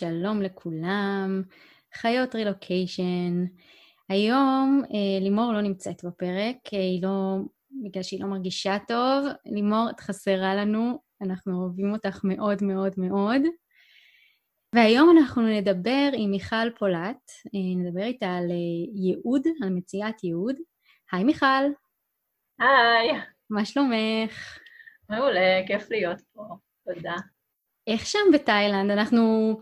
שלום לכולם, חיות רילוקיישן. היום אה, לימור לא נמצאת בפרק, היא לא, בגלל שהיא לא מרגישה טוב. לימור, את חסרה לנו, אנחנו אוהבים אותך מאוד מאוד מאוד. והיום אנחנו נדבר עם מיכל פולט, אה, נדבר איתה על אה, ייעוד, על מציאת ייעוד. היי מיכל. היי. מה שלומך? מעולה, כיף להיות פה, תודה. איך שם בתאילנד? אנחנו...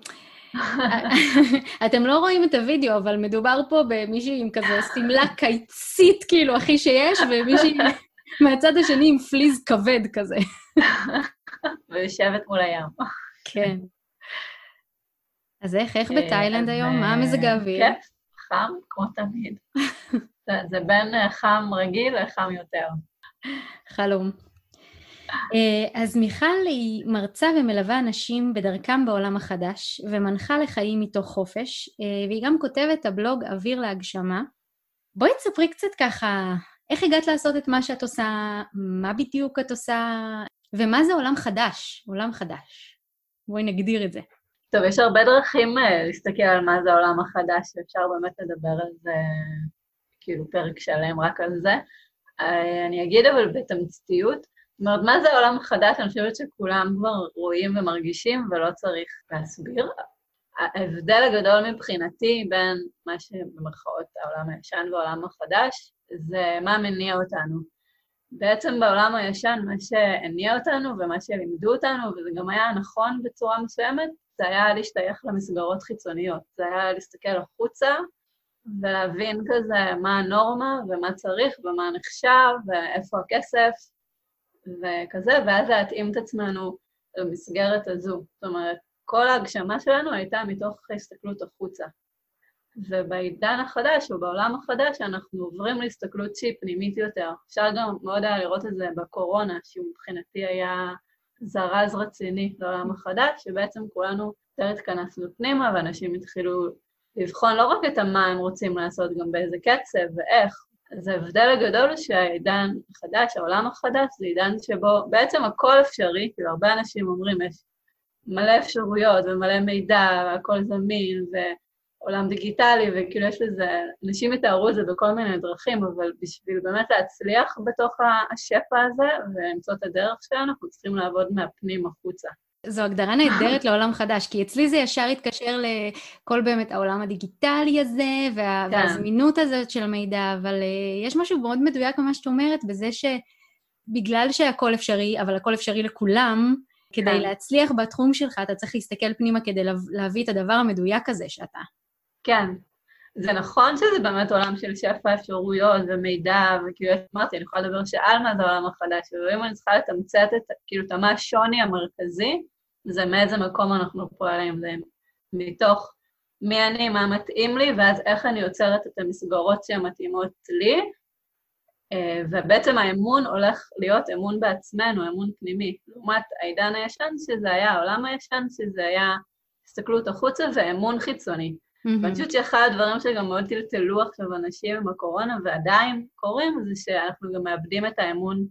אתם לא רואים את הוידאו, אבל מדובר פה במישהי עם כזה שמלה קיצית, כאילו, הכי שיש, ומישהי מהצד השני עם פליז כבד כזה. ויושבת מול הים. כן. אז איך, איך בתאילנד היום? מה אה, האוויר? כיף, חם, כמו תמיד. זה בין אה, חם רגיל לחם יותר. חלום. אה, אז מיכל היא מרצה ומלווה אנשים בדרכם בעולם החדש, ומנחה לחיים מתוך חופש, אה, והיא גם כותבת הבלוג אוויר להגשמה. בואי תספרי קצת ככה, איך הגעת לעשות את מה שאת עושה, מה בדיוק את עושה, ומה זה עולם חדש, עולם חדש. בואי נגדיר את זה. טוב, יש הרבה דרכים uh, להסתכל על מה זה העולם החדש, ואפשר באמת לדבר על זה, כאילו פרק שלם רק על זה. אני אגיד אבל בתמציתיות, זאת אומרת, מה זה העולם החדש? אני חושבת שכולם כבר רואים ומרגישים ולא צריך להסביר. ההבדל הגדול מבחינתי בין מה שבמרכאות העולם הישן והעולם החדש, זה מה מניע אותנו. בעצם בעולם הישן, מה שהניע אותנו ומה שלימדו אותנו, וזה גם היה נכון בצורה מסוימת, זה היה להשתייך למסגרות חיצוניות. זה היה להסתכל החוצה ולהבין כזה מה הנורמה ומה צריך ומה נחשב ואיפה הכסף וכזה, ואז להתאים את עצמנו למסגרת הזו. זאת אומרת, כל ההגשמה שלנו הייתה מתוך הסתכלות החוצה. ובעידן החדש, או בעולם החדש, אנחנו עוברים להסתכלות שהיא פנימית יותר. אפשר גם מאוד היה לראות את זה בקורונה, שהוא מבחינתי היה זרז רציני לעולם החדש, שבעצם כולנו יותר התכנסנו פנימה, ואנשים התחילו לבחון לא רק את המה הם רוצים לעשות, גם באיזה קצב ואיך, אז ההבדל הגדול הוא שהעידן החדש, העולם החדש, זה עידן שבו בעצם הכל אפשרי, כאילו הרבה אנשים אומרים, יש מלא אפשרויות ומלא מידע, והכל זמין, ועולם דיגיטלי, וכאילו יש לזה, אנשים יתארו את זה בכל מיני דרכים, אבל בשביל באמת להצליח בתוך השפע הזה ולמצוא את הדרך שלנו, אנחנו צריכים לעבוד מהפנים החוצה. זו הגדרה נהדרת לעולם חדש, כי אצלי זה ישר התקשר לכל באמת העולם הדיגיטלי הזה, וה, כן. והזמינות הזאת של המידע, אבל uh, יש משהו מאוד מדויק במה שאת אומרת, בזה שבגלל שהכל אפשרי, אבל הכל אפשרי לכולם, כדי כן. להצליח בתחום שלך, אתה צריך להסתכל פנימה כדי להביא את הדבר המדויק הזה שאתה. כן. זה נכון שזה באמת עולם של שפע אפשרויות ומידע, וכאילו, אמרתי, אני יכולה לדבר שעה מה זה העולם החדש, ואם אני צריכה לתמצת את, כאילו, את מה השוני המרכזי, זה מאיזה מקום אנחנו פועלים, זה מתוך מי אני, מה מתאים לי, ואז איך אני יוצרת את המסגרות שמתאימות לי, אה, ובעצם האמון הולך להיות אמון בעצמנו, אמון פנימי, לעומת העידן הישן, שזה היה העולם הישן, שזה היה הסתכלות החוצה ואמון חיצוני. Mm-hmm. ואני חושבת שאחד הדברים שגם מאוד טלטלו עכשיו אנשים עם הקורונה, ועדיין קורים, זה שאנחנו גם מאבדים את האמון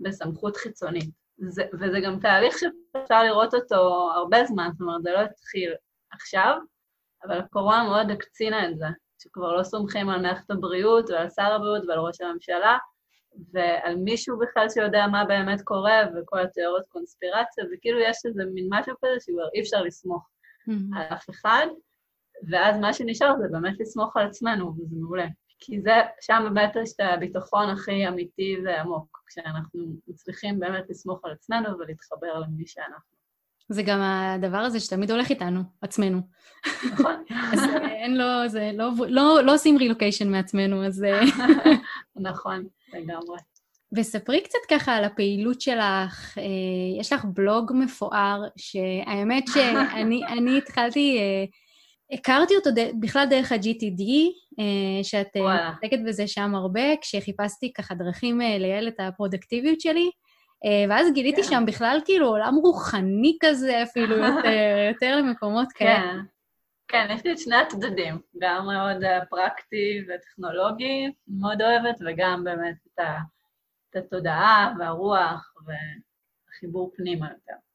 בסמכות חיצונית. זה, וזה גם תהליך שאפשר לראות אותו הרבה זמן, זאת אומרת, זה לא התחיל עכשיו, אבל הקורונה מאוד הקצינה את זה, שכבר לא סומכים על מערכת הבריאות ועל שר הבריאות ועל ראש הממשלה, ועל מישהו בכלל שיודע מה באמת קורה, וכל התיאוריות קונספירציה, וכאילו יש איזה מין משהו כזה שכבר אי אפשר לסמוך mm-hmm. על אף אחד, ואז מה שנשאר זה באמת לסמוך על עצמנו, וזה מעולה. כי זה, שם באמת יש את הביטחון הכי אמיתי ועמוק, כשאנחנו מצליחים באמת לסמוך על עצמנו ולהתחבר למי שאנחנו. זה גם הדבר הזה שתמיד הולך איתנו, עצמנו. נכון. אז אין לו, זה לא, לא, לא עושים רילוקיישן מעצמנו, אז... נכון, לגמרי. וספרי קצת ככה על הפעילות שלך. אה, יש לך בלוג מפואר, שהאמת שאני התחלתי... אה, הכרתי אותו ד... בכלל דרך ה-GTD, אה, שאת אה, מתעסקת בזה שם הרבה, כשחיפשתי ככה דרכים אה, לייעל את הפרודקטיביות שלי, ואז גיליתי כן. שם בכלל כאילו עולם רוחני כזה, אפילו יותר, יותר למקומות כן. כאלה. כן, יש לי את שני הצדדים, גם מאוד פרקטי וטכנולוגי, מאוד אוהבת, וגם באמת את, ה, את התודעה והרוח והחיבור פנימה יותר.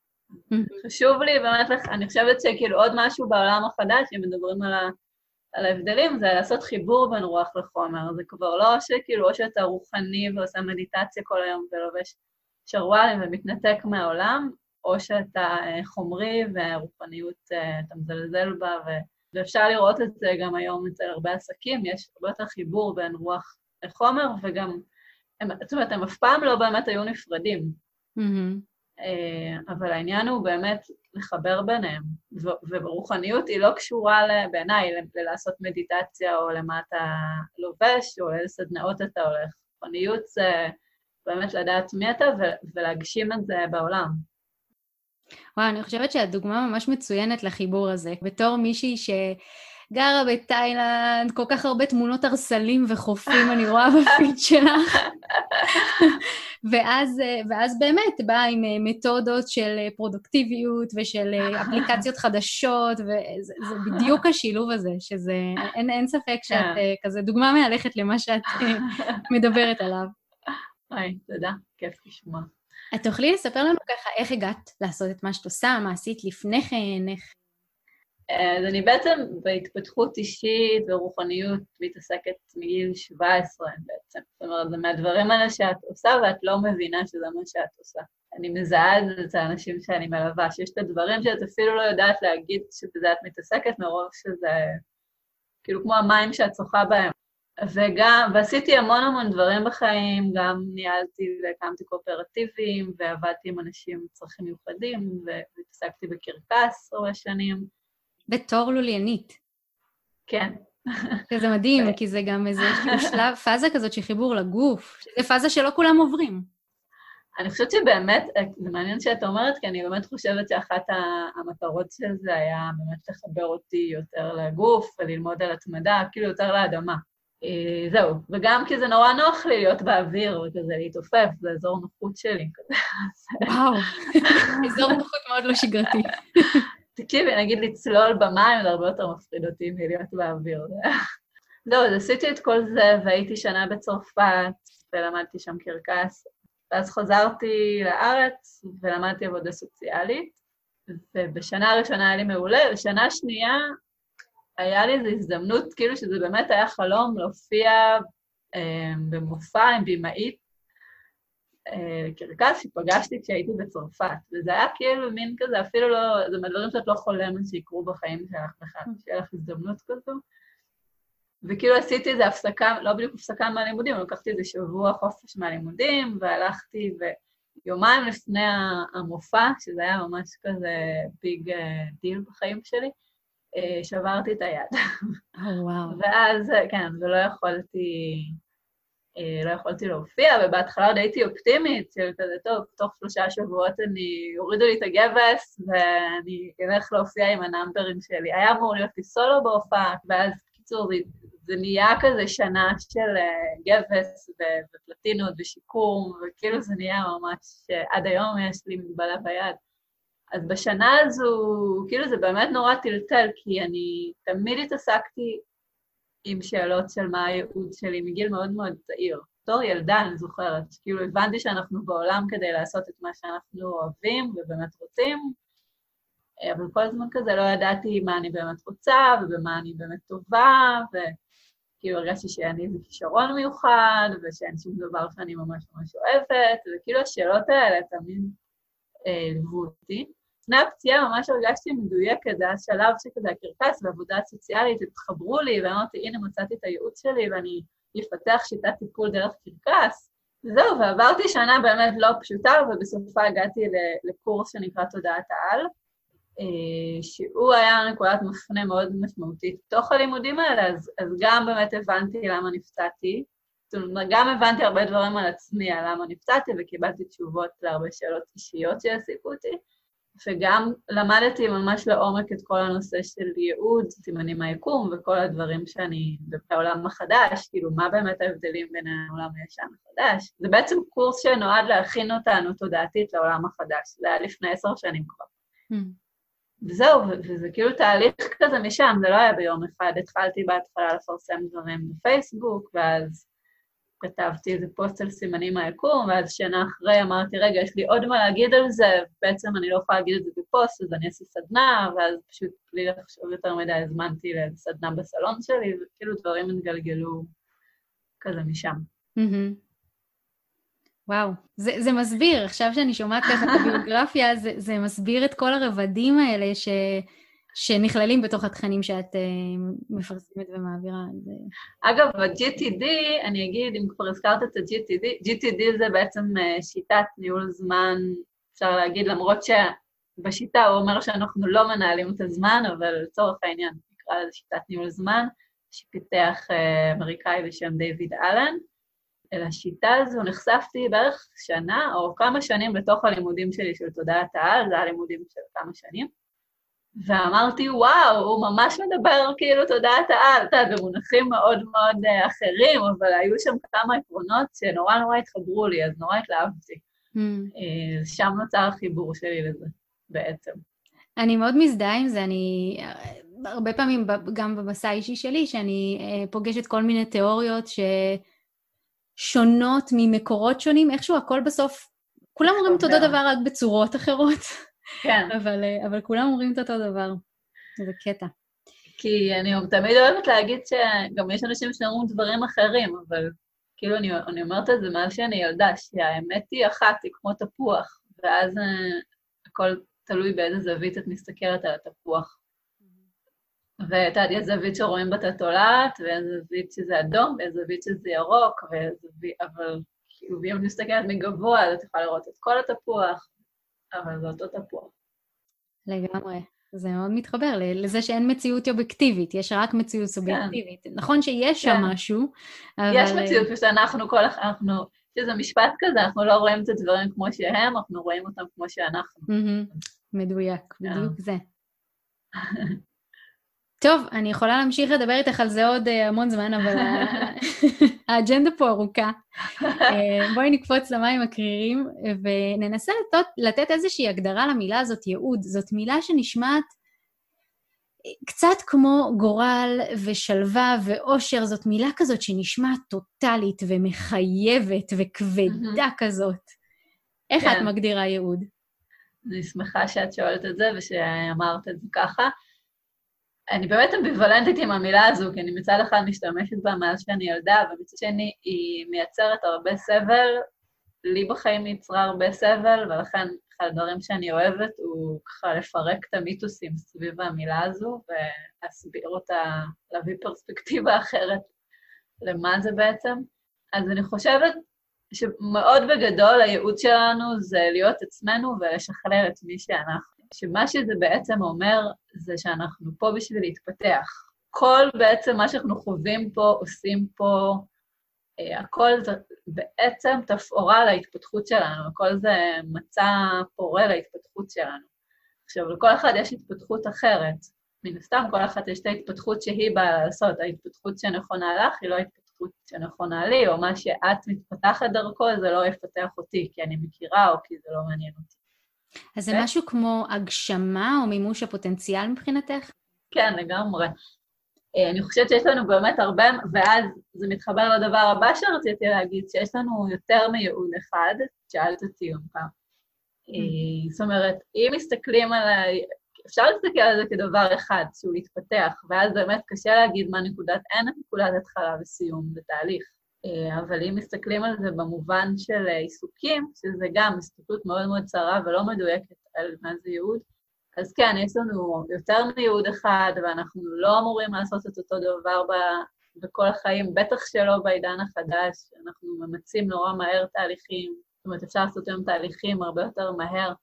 חשוב לי באמת, אני חושבת שכאילו עוד משהו בעולם החדש, אם מדברים על, ה, על ההבדלים, זה לעשות חיבור בין רוח לחומר. זה כבר לא שכאילו, או שאתה רוחני ועושה מדיטציה כל היום ולובש שרוואלים ומתנתק מהעולם, או שאתה אה, חומרי והרוחניות, אה, אתה מזלזל בה, ו... ואפשר לראות את זה גם היום אצל הרבה עסקים, יש הרבה יותר חיבור בין רוח לחומר, וגם, הם, זאת אומרת, הם אף פעם לא באמת היו נפרדים. Mm-hmm. אבל העניין הוא באמת לחבר ביניהם, ורוחניות היא לא קשורה בעיניי ללעשות מדיטציה או למה אתה לובש או לאיזה סדנאות אתה הולך. רוחניות זה באמת לדעת מי אתה ולהגשים את זה בעולם. וואו, אני חושבת שהדוגמה ממש מצוינת לחיבור הזה. בתור מישהי שגרה בתאילנד, כל כך הרבה תמונות ארסלים וחופים אני רואה בפיד שלך. ואז, ואז באמת באה עם מתודות של פרודוקטיביות ושל אפליקציות חדשות, וזה בדיוק השילוב הזה, שזה, אין, אין ספק שאת כן. כזה דוגמה מהלכת למה שאת מדברת עליו. היי, תודה, כיף לשמוע. את תוכלי לספר לנו ככה איך הגעת לעשות את מה שאת עושה, מה עשית לפני כן, איך... אז אני בעצם בהתפתחות אישית ורוחניות מתעסקת מגיל 17 בעצם. זאת אומרת, זה מהדברים האלה שאת עושה ואת לא מבינה שזה מה שאת עושה. אני מזהה את זה האנשים שאני מלווה, שיש את הדברים שאת אפילו לא יודעת להגיד שבזה את מתעסקת מרוב שזה כאילו כמו המים שאת שוחה בהם. וגם, ועשיתי המון המון דברים בחיים, גם ניהלתי והקמתי קואופרטיבים, ועבדתי עם אנשים עם צרכים מיוחדים, והתעסקתי בקרקס הרבה שנים. בתור לוליינית. כן. זה מדהים, כי זה גם איזה שלב, פאזה כזאת של חיבור לגוף, זה פאזה שלא כולם עוברים. אני חושבת שבאמת, זה מעניין שאת אומרת, כי אני באמת חושבת שאחת המטרות של זה היה באמת לחבר אותי יותר לגוף וללמוד על התמדה, כאילו יותר לאדמה. אה, זהו, וגם כי זה נורא נוח לי להיות באוויר וכזה להתעופף, זה אזור נוחות שלי כזה. וואו, אזור נוחות מאוד לא שגרתי. תקשיבי, נגיד לצלול במים זה הרבה יותר מפחיד אותי מלהיות באוויר. לא, אז עשיתי את כל זה והייתי שנה בצרפת ולמדתי שם קרקס, ואז חזרתי לארץ ולמדתי עבודה סוציאלית, ובשנה הראשונה היה לי מעולה, בשנה השנייה היה לי איזו הזדמנות, כאילו שזה באמת היה חלום להופיע אה, במופע עם במאית אה, קרקס שפגשתי כשהייתי בצרפת, וזה היה כאילו מין כזה, אפילו לא, זה מהדברים שאת לא חולמת שיקרו בחיים שלך בכלל, שיהיה לך הזדמנות כזו. וכאילו עשיתי איזו הפסקה, לא בדיוק הפסקה מהלימודים, לקחתי איזה שבוע חופש מהלימודים, והלכתי, ויומיים לפני המופע, שזה היה ממש כזה big deal אה, בחיים שלי, אה, שברתי את היד. או, וואו. ואז, כן, ולא יכולתי, לא יכולתי להופיע, ובהתחלה עוד הייתי אופטימית, של כזה, טוב, תוך שלושה שבועות אני, יורידו לי את הגבס, ואני אלך להופיע עם הנאמברים שלי. היה אמור להיות לי סולו בהופעה, ואז, בקיצור, זה, זה נהיה כזה שנה של אה, גבס ופלטינות ושיקום, וכאילו זה נהיה ממש, עד היום יש לי מגבלה ביד. אז בשנה הזו, כאילו זה באמת נורא טלטל, כי אני תמיד התעסקתי עם שאלות של מה הייעוד שלי מגיל מאוד מאוד צעיר. בתור ילדה, אני זוכרת, כאילו הבנתי שאנחנו בעולם כדי לעשות את מה שאנחנו אוהבים ובאמת רוצים, אבל כל הזמן כזה לא ידעתי מה אני באמת רוצה ובמה אני באמת טובה, וכאילו הרגשתי שאני איזה כישרון מיוחד, ושאין שום דבר שאני ממש ממש אוהבת, וכאילו השאלות האלה תמיד אה, ליוו אותי. לפני הפציעה ממש הרגשתי מדויקת, זה היה שלב שכזה הקרקס ועבודה סוציאלית התחברו לי, ואמרתי, הנה מצאתי את הייעוץ שלי ואני אפתח שיטת טיפול דרך קרקס. וזהו, ועברתי שנה באמת לא פשוטה, ובסופה הגעתי לקורס שנקרא תודעת העל, אה, שהוא היה נקודת מפנה מאוד משמעותית בתוך הלימודים האלה, אז, אז גם באמת הבנתי למה נפצעתי, זאת אומרת, גם הבנתי הרבה דברים על עצמי, על למה נפצעתי, וקיבלתי תשובות להרבה שאלות אישיות שהעסיקו אותי. וגם למדתי ממש לעומק את כל הנושא של ייעוד, סימנים מהיקום וכל הדברים שאני, בעולם החדש, כאילו, מה באמת ההבדלים בין העולם הישן לחדש. זה בעצם קורס שנועד להכין אותנו תודעתית לעולם החדש, זה היה לפני עשר שנים כבר. Mm. וזהו, וזה כאילו תהליך כזה משם, זה לא היה ביום אחד. התחלתי בהתחלה לפרסם דברים בפייסבוק, ואז כתבתי איזה פוסט על סימנים מהיקום, ואז שנה אחרי אמרתי, רגע, יש לי עוד מה להגיד על זה, בעצם אני לא יכולה להגיד את זה בפוסט, אז אני אעשה סדנה, ואז פשוט בלי לחשוב יותר מדי הזמנתי לסדנה בסלון שלי, וכאילו דברים התגלגלו כזה משם. וואו, זה, זה מסביר, עכשיו שאני שומעת ככה את הביוגרפיה, זה, זה מסביר את כל הרבדים האלה ש, שנכללים בתוך התכנים שאת uh, מפרסמת ומעבירה. אגב, ב-GTD, אני אגיד, אם כבר הזכרת את ה-GTD, GTD זה בעצם uh, שיטת ניהול זמן, אפשר להגיד, למרות שבשיטה הוא אומר שאנחנו לא מנהלים את הזמן, אבל לצורך העניין נקרא לזה שיטת ניהול זמן, שפיתח uh, אמריקאי בשם דיוויד אלן. אל השיטה הזו נחשפתי בערך שנה או כמה שנים בתוך הלימודים שלי של תודעת העל, זה היה לימודים של כמה שנים. ואמרתי, וואו, הוא ממש מדבר כאילו תודעת העל, אתה יודע, במונחים מאוד מאוד uh, אחרים, אבל היו שם כמה עקרונות שנורא נורא התחברו לי, אז נורא התלהבתי. Mm. שם נוצר החיבור שלי לזה, בעצם. אני מאוד מזדהה עם זה, אני הרבה פעמים, גם במסע האישי שלי, שאני פוגשת כל מיני תיאוריות ששונות ממקורות שונים, איכשהו הכל בסוף, כולם אומרים את אותו דבר רק בצורות אחרות. כן. אבל, אה, אבל כולם אומרים את אותו דבר. זה קטע. כי אני תמיד אוהבת להגיד שגם יש אנשים שאומרים דברים אחרים, אבל כאילו אני, אני אומרת את זה מאז שאני ילדה, שהאמת היא אחת, היא כמו תפוח, ואז uh, הכל תלוי באיזה זווית את מסתכלת על התפוח. ואתה יודע, יש זווית שרואים בה את התולעת, ואיזה זווית שזה אדום, ואיזה זווית שזה ירוק, ואיזה זווית, אבל כאילו, אם את מסתכלת מגבוה, אז את יכולה לראות את כל התפוח, אבל זה אותו תפוח. לגמרי. זה מאוד מתחבר לזה שאין מציאות אובייקטיבית, יש רק מציאות כן. סובייקטיבית. כן. נכון שיש שם כן. משהו, אבל... יש מציאות ושאנחנו כל... אנחנו... שזה משפט כזה, אנחנו לא רואים את הדברים כמו שהם, אנחנו רואים אותם כמו שאנחנו. מדויק, כן. בדיוק זה. טוב, אני יכולה להמשיך לדבר איתך על זה עוד uh, המון זמן, אבל האג'נדה פה ארוכה. uh, בואי נקפוץ למים הקרירים וננסה לתת, לתת איזושהי הגדרה למילה הזאת, ייעוד. זאת מילה שנשמעת קצת כמו גורל ושלווה ואושר, זאת מילה כזאת שנשמעת טוטאלית ומחייבת וכבדה כזאת. איך כן. את מגדירה ייעוד? אני שמחה שאת שואלת את זה ושאמרת את זה ככה. אני באמת אמביוולנטית עם המילה הזו, כי אני מצד אחד משתמשת בה מאז שאני ילדה, ומצד שני היא מייצרת הרבה סבל, לי בחיים יצרה הרבה סבל, ולכן אחד הדברים שאני אוהבת הוא ככה לפרק את המיתוסים סביב המילה הזו, ולהסביר אותה, להביא פרספקטיבה אחרת למה זה בעצם. אז אני חושבת שמאוד בגדול הייעוד שלנו זה להיות עצמנו ולשכלל את מי שאנחנו. שמה שזה בעצם אומר זה שאנחנו פה בשביל להתפתח. כל בעצם מה שאנחנו חווים פה, עושים פה, אה, הכל זה בעצם תפאורה להתפתחות שלנו, הכל זה מצע פורה להתפתחות שלנו. עכשיו, לכל אחד יש התפתחות אחרת. מן הסתם, כל אחת יש את ההתפתחות שהיא באה לעשות. ההתפתחות שנכונה לך היא לא ההתפתחות שנכונה לי, או מה שאת מתפתחת דרכו, זה לא יפתח אותי, כי אני מכירה או כי זה לא מעניין אותי. אז זה כן? משהו כמו הגשמה או מימוש הפוטנציאל מבחינתך? כן, לגמרי. אה, אני חושבת שיש לנו באמת הרבה, ואז זה מתחבר לדבר הבא שרציתי להגיד, שיש לנו יותר מייעוד אחד, שאלת אותי גם פעם. אה, mm. זאת אומרת, אם מסתכלים על ה... אפשר להסתכל על זה כדבר אחד, שהוא להתפתח, ואז באמת קשה להגיד מה נקודת, אין נקודת התחלה וסיום בתהליך. אה, אבל אם מסתכלים על זה במובן של אה, עיסוקים, שזה גם הסתכלות מאוד מאוד צרה ולא מדויקת על מה זה ייעוד, אז כן, יש לנו יותר מייעוד אחד, ואנחנו לא אמורים לעשות את אותו דבר בכל החיים, בטח שלא בעידן החדש, אנחנו ממצים נורא מהר תהליכים, זאת אומרת, אפשר לעשות היום תהליכים הרבה יותר מהר.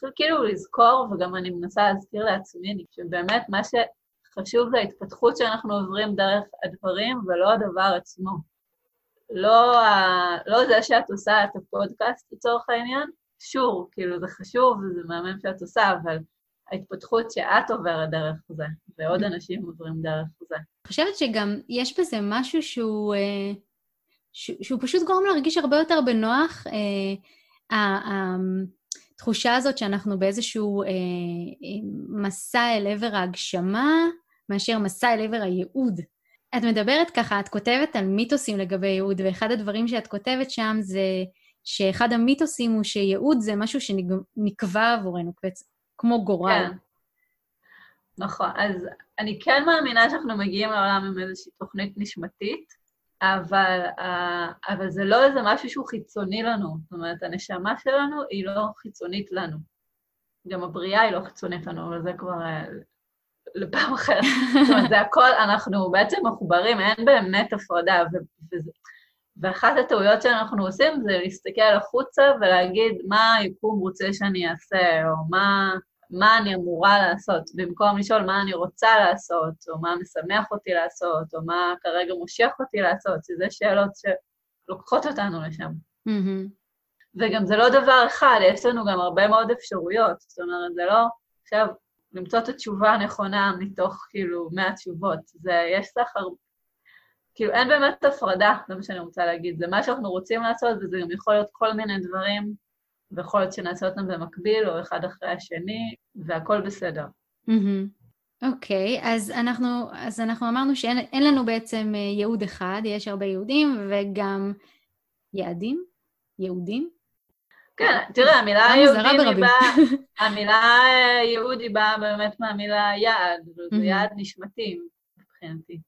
צריך כאילו לזכור, וגם אני מנסה להזכיר לעצמי, שבאמת מה שחשוב זה ההתפתחות שאנחנו עוברים דרך הדברים, ולא הדבר עצמו. לא, ה... לא זה שאת עושה את הפודקאסט לצורך העניין, שור, כאילו זה חשוב וזה מהמם שאת עושה, אבל ההתפתחות שאת עוברת דרך זה, ועוד אנשים עוברים דרך זה. אני חושבת שגם יש בזה משהו שהוא, אה, שהוא פשוט גורם להרגיש הרבה יותר בנוח. התחושה הזאת שאנחנו באיזשהו אה, מסע אל עבר ההגשמה, מאשר מסע אל עבר הייעוד. את מדברת ככה, את כותבת על מיתוסים לגבי ייעוד, ואחד הדברים שאת כותבת שם זה שאחד המיתוסים הוא שייעוד זה משהו שנקבע עבורנו, כמו גורל. כן. נכון, אז אני כן מאמינה שאנחנו מגיעים לעולם עם איזושהי תוכנית נשמתית, אבל, אבל זה לא איזה משהו שהוא חיצוני לנו. זאת אומרת, הנשמה שלנו היא לא חיצונית לנו. גם הבריאה היא לא חיצונית לנו, אבל זה כבר אה, לפעם אחרת. זאת אומרת, זה הכל, אנחנו בעצם מחוברים, אין באמת הפרדה. ואחת הטעויות שאנחנו עושים זה להסתכל החוצה ולהגיד מה היקום רוצה שאני אעשה, או מה, מה אני אמורה לעשות, במקום לשאול מה אני רוצה לעשות, או מה משמח אותי לעשות, או מה כרגע מושך אותי לעשות, שזה שאלות שלוקחות אותנו לשם. Mm-hmm. וגם זה לא דבר אחד, יש לנו גם הרבה מאוד אפשרויות. זאת אומרת, זה לא עכשיו למצוא את התשובה הנכונה מתוך כאילו 100 תשובות. זה, יש הרבה... כאילו, אין באמת הפרדה, זה מה שאני רוצה להגיד. זה מה שאנחנו רוצים לעשות, וזה גם יכול להיות כל מיני דברים, ויכול להיות שנעשה אותם במקביל, או אחד אחרי השני, והכול בסדר. אוקיי, okay, אז, אז אנחנו אמרנו שאין לנו בעצם אה, ייעוד אחד, יש הרבה ייעודים, וגם יעדים, ייעודים. כן, תראה, המילה יהודים היא באה, המילה יהוד היא באה באמת מהמילה יעד, זה יעד נשמתי מבחינתי.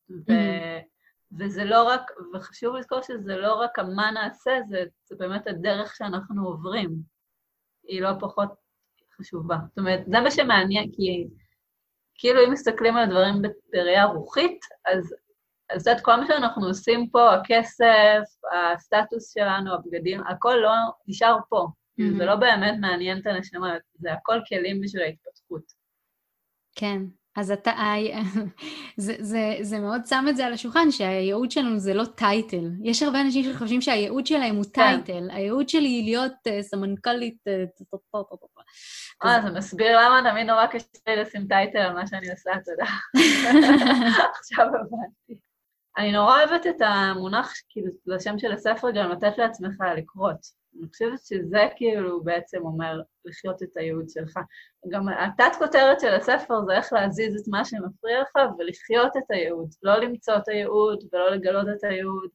וזה לא רק, וחשוב לזכור שזה לא רק המה נעשה, זה, זה באמת הדרך שאנחנו עוברים. היא לא פחות חשובה. זאת אומרת, זה מה שמעניין, כי כאילו אם מסתכלים על הדברים בראייה רוחית, אז את יודעת, כל מה שאנחנו עושים פה, הכסף, הסטטוס שלנו, הבגדים, הכל לא נשאר פה. Mm-hmm. זה לא באמת מעניין את הנשמה, זה הכל כלים בשביל ההתפתחות. כן, אז אתה, זה, זה, זה מאוד שם את זה על השולחן, שהייעוד שלנו זה לא title. יש הרבה אנשים שחושבים שהייעוד שלהם הוא כן. title. הייעוד שלי היא להיות uh, סמנכ"לית... אה, זה מסביר למה תמיד נורא קשה לי לשים title על מה שאני עושה, תודה. עכשיו הבנתי. אני נורא אוהבת את המונח, כאילו, לשם של הספר, גם לתת לעצמך לקרות. אני חושבת שזה כאילו בעצם אומר לחיות את הייעוד שלך. גם התת-כותרת של הספר זה איך להזיז את מה שמפריע לך ולחיות את הייעוד. לא למצוא את הייעוד ולא לגלות את הייעוד,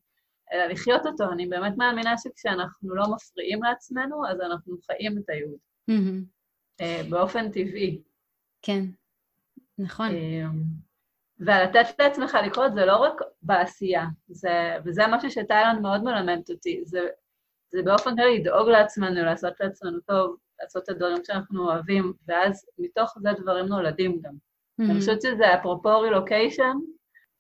אלא לחיות אותו. אני באמת מאמינה שכשאנחנו לא מפריעים לעצמנו, אז אנחנו חיים את הייעוד. Mm-hmm. באופן טבעי. כן, נכון. אה, ולתת לעצמך לקרות זה לא רק בעשייה, זה, וזה משהו שתאילנד מאוד מלמדת אותי, זה זה באופן כללי לדאוג לעצמנו, לעשות לעצמנו טוב, לעשות את הדברים שאנחנו אוהבים, ואז מתוך זה דברים נולדים גם. Mm-hmm. אני חושבת שזה אפרופו רילוקיישן,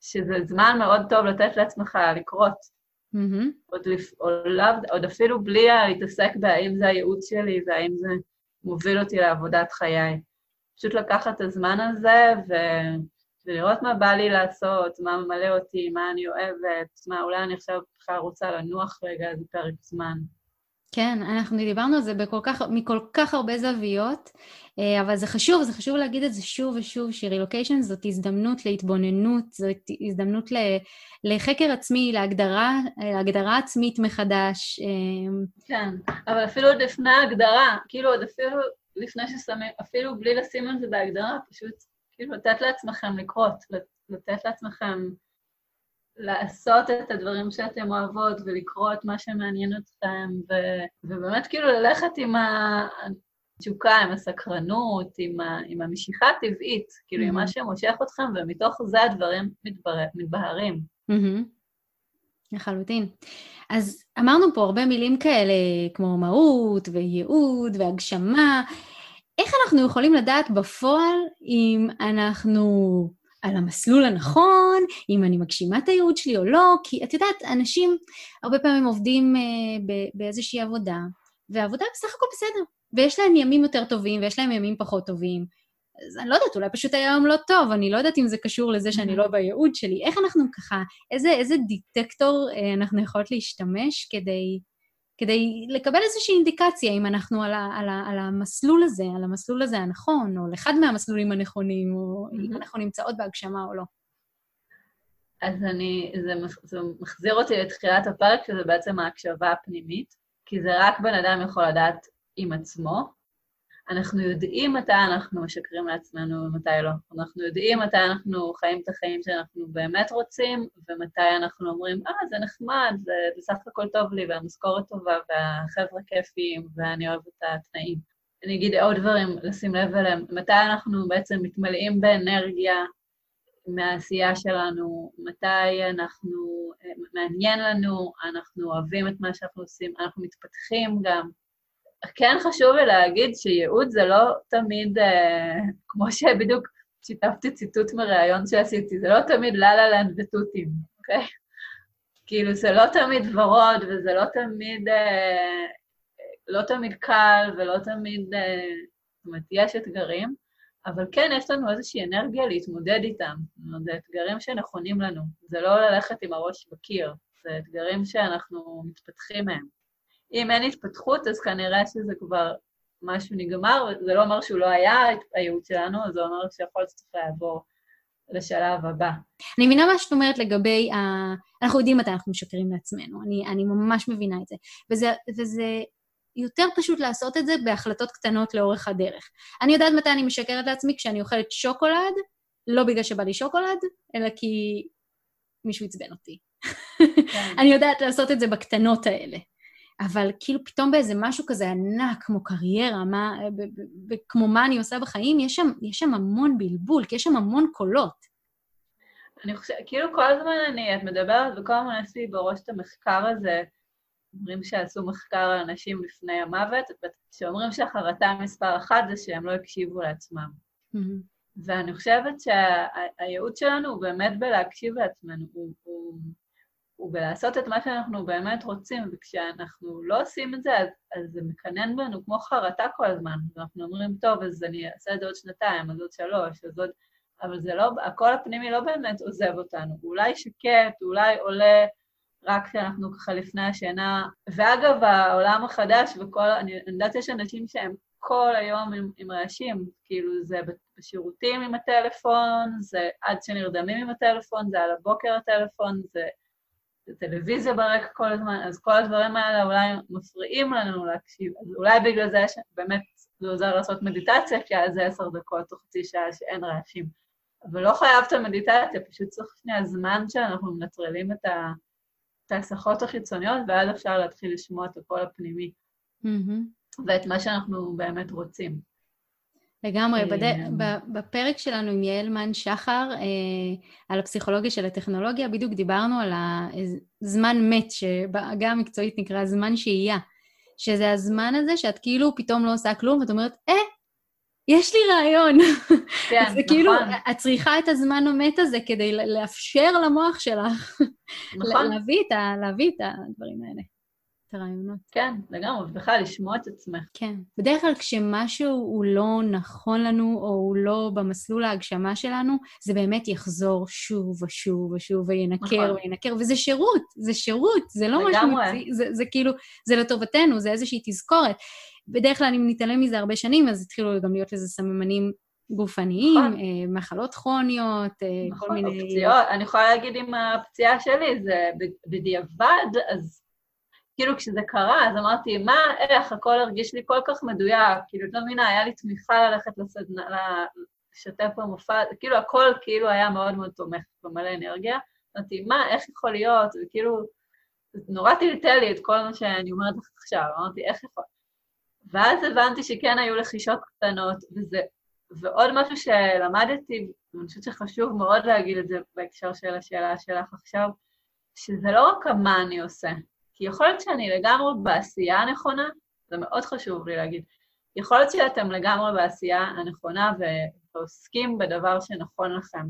שזה זמן מאוד טוב לתת לעצמך לקרות. Mm-hmm. עוד, לפ... עוד, עוד אפילו בלי להתעסק בהאם זה הייעוד שלי והאם זה מוביל אותי לעבודת חיי. פשוט לקחת את הזמן הזה ו... ולראות מה בא לי לעשות, מה ממלא אותי, מה אני אוהבת, מה אולי אני עכשיו בכלל רוצה לנוח רגע איזה פרק זמן. כן, אנחנו דיברנו על זה בכל כך, מכל כך הרבה זוויות, אה, אבל זה חשוב, זה חשוב להגיד את זה שוב ושוב, שרילוקיישן זאת הזדמנות להתבוננות, זאת הזדמנות לחקר עצמי, להגדרה, להגדרה עצמית מחדש. אה, כן, אבל אפילו עוד לפני ההגדרה, כאילו עוד אפילו לפני ששמים, אפילו בלי לשים את זה בהגדרה, פשוט כאילו לתת לעצמכם לקרות, לתת לעצמכם לעשות את הדברים שאתם אוהבות ולקרוא את מה שמעניין אתכם, ו, ובאמת כאילו ללכת עם התשוקה, עם הסקרנות, עם, ה, עם המשיכה הטבעית, כאילו mm-hmm. עם מה שמושך אתכם, ומתוך זה הדברים מתבר... מתבהרים. Mm-hmm. לחלוטין. אז אמרנו פה הרבה מילים כאלה, כמו מהות וייעוד והגשמה. איך אנחנו יכולים לדעת בפועל אם אנחנו על המסלול הנכון, אם אני מגשימה את הייעוד שלי או לא, כי את יודעת, אנשים הרבה פעמים עובדים uh, באיזושהי עבודה, והעבודה בסך הכל בסדר, ויש להם ימים יותר טובים ויש להם ימים פחות טובים. אז אני לא יודעת, אולי פשוט היה יום לא טוב, אני לא יודעת אם זה קשור לזה שאני לא בייעוד שלי. איך אנחנו ככה, איזה, איזה דיטקטור uh, אנחנו יכולות להשתמש כדי כדי לקבל איזושהי אינדיקציה אם אנחנו על, ה, על, ה, על המסלול הזה, על המסלול הזה הנכון, או על אחד מהמסלולים הנכונים, או mm-hmm. אם אנחנו נמצאות בהגשמה או לא. אז אני, זה, זה מחזיר אותי לתחילת הפרק, שזה בעצם ההקשבה הפנימית, כי זה רק בן אדם יכול לדעת עם עצמו, אנחנו יודעים מתי אנחנו משקרים לעצמנו ומתי לא. אנחנו יודעים מתי אנחנו חיים את החיים שאנחנו באמת רוצים, ומתי אנחנו אומרים, אה, זה נחמד, זה בסך הכל טוב לי, והמשכורת טובה, והחבר'ה כיפיים, ואני אוהבת את התנאים. אני אגיד עוד דברים לשים לב אליהם. מתי אנחנו בעצם מתמלאים באנרגיה מהעשייה שלנו, מתי אנחנו, מעניין לנו, אנחנו אוהבים את מה שאנחנו עושים, אנחנו מתפתחים גם. כן חשוב לי להגיד שייעוד זה לא תמיד, אה, כמו שבדיוק שיתפתי ציטוט מראיון שעשיתי, זה לא תמיד לה לה לנד ותותים, אוקיי? כאילו, זה לא תמיד ורוד, וזה לא תמיד, אה, לא תמיד קל, ולא תמיד, אה, זאת אומרת, יש אתגרים, אבל כן, יש לנו איזושהי אנרגיה להתמודד איתם. זאת אומרת, זה אתגרים שנכונים לנו. זה לא ללכת עם הראש בקיר, זה אתגרים שאנחנו מתפתחים מהם. אם אין התפתחות, אז כנראה שזה כבר משהו נגמר, זה לא אומר שהוא לא היה הייעוד שלנו, זה אומר שיכול להיות שצריך לעבור לשלב הבא. אני מבינה מה שאת אומרת לגבי ה... אנחנו יודעים מתי אנחנו משקרים לעצמנו, אני, אני ממש מבינה את זה. וזה, וזה יותר פשוט לעשות את זה בהחלטות קטנות לאורך הדרך. אני יודעת מתי אני משקרת לעצמי כשאני אוכלת שוקולד, לא בגלל שבא לי שוקולד, אלא כי מישהו עצבן אותי. כן. אני יודעת לעשות את זה בקטנות האלה. אבל כאילו פתאום באיזה משהו כזה ענק, כמו קריירה, מה, כמו מה אני עושה בחיים, יש שם, יש שם המון בלבול, כי יש שם המון קולות. אני חושבת, כאילו כל הזמן אני, את מדברת, וכל הזמן יש לי בראש את המחקר הזה, אומרים שעשו מחקר על אנשים לפני המוות, שאומרים שהחרטה מספר אחת זה שהם לא הקשיבו לעצמם. Mm-hmm. ואני חושבת שהייעוד שלנו הוא באמת בלהקשיב לעצמנו, הוא, הוא, הוא בלעשות את מה שאנחנו באמת רוצים, וכשאנחנו לא עושים את זה, אז, אז זה מקנן בנו כמו חרטה כל הזמן. ואנחנו אומרים, טוב, אז אני אעשה את זה עוד שנתיים, אז עוד שלוש, אז עוד... אבל זה לא, הקול הפנימי לא באמת עוזב אותנו. אולי שקט, אולי עולה רק כשאנחנו ככה לפני השינה. ואגב, העולם החדש וכל... אני, אני יודעת שיש אנשים שהם כל היום עם, עם רעשים, כאילו זה בשירותים עם הטלפון, זה עד שנרדמים עם הטלפון, זה על הבוקר הטלפון, זה... טלוויזיה ברקע כל הזמן, אז כל הדברים האלה אולי מפריעים לנו להקשיב, אז אולי בגלל זה שבאמת זה עוזר לעשות מדיטציה, כי אז זה עשר דקות או חצי שעה שאין רעשים. אבל לא חייב את המדיטציה, פשוט צריך שנייה זמן שאנחנו מנטרלים את, ה, את ההסחות החיצוניות, ואז אפשר להתחיל לשמוע את הקול הפנימי, mm-hmm. ואת מה שאנחנו באמת רוצים. לגמרי. בד... אה, בפרק שלנו עם יעל מן שחר, אה, על הפסיכולוגיה של הטכנולוגיה, בדיוק דיברנו על הזמן מת, שבעגה המקצועית נקרא זמן שהייה. שזה הזמן הזה שאת כאילו פתאום לא עושה כלום, ואת אומרת, אה, יש לי רעיון. כן, נכון. זה כאילו, את צריכה את הזמן המת הזה כדי לאפשר למוח שלך נכון. להביא, את ה, להביא את הדברים האלה. את הרעיונות. כן, לגמרי, ובכלל לשמוע את עצמך. כן. בדרך כלל כשמשהו הוא לא נכון לנו, או הוא לא במסלול ההגשמה שלנו, זה באמת יחזור שוב ושוב ושוב, וינקר נכון. וינקר, וזה שירות, זה שירות, זה לא משהו מציא, זה, זה כאילו, זה לטובתנו, זה איזושהי תזכורת. בדרך כלל אם נתעלם מזה הרבה שנים, אז התחילו גם להיות לזה סממנים גופניים, נכון. אה, מחלות כרוניות, אה, נכון, כל מיני... פציעות, אני יכולה להגיד עם הפציעה שלי, זה בדיעבד, אז כאילו כשזה קרה, אז אמרתי, מה, איך, הכל הרגיש לי כל כך מדויק, כאילו, את לא מבינה, היה לי תמיכה ללכת לסדנה, לשתף במופע, כאילו הכל כאילו היה מאוד מאוד תומך במלא אנרגיה. אמרתי, מה, איך יכול להיות, וכאילו, נורא טלטל לי את כל מה שאני אומרת לך עכשיו, אמרתי, איך יכול... ואז הבנתי שכן היו לחישות קטנות, וזה... ועוד משהו שלמדתי, ואני חושבת שחשוב מאוד להגיד את זה בהקשר של השאלה שלך עכשיו, שזה לא רק מה אני עושה, כי יכול להיות שאני לגמרי בעשייה הנכונה, זה מאוד חשוב לי להגיד, יכול להיות שאתם לגמרי בעשייה הנכונה ועוסקים בדבר שנכון לכם,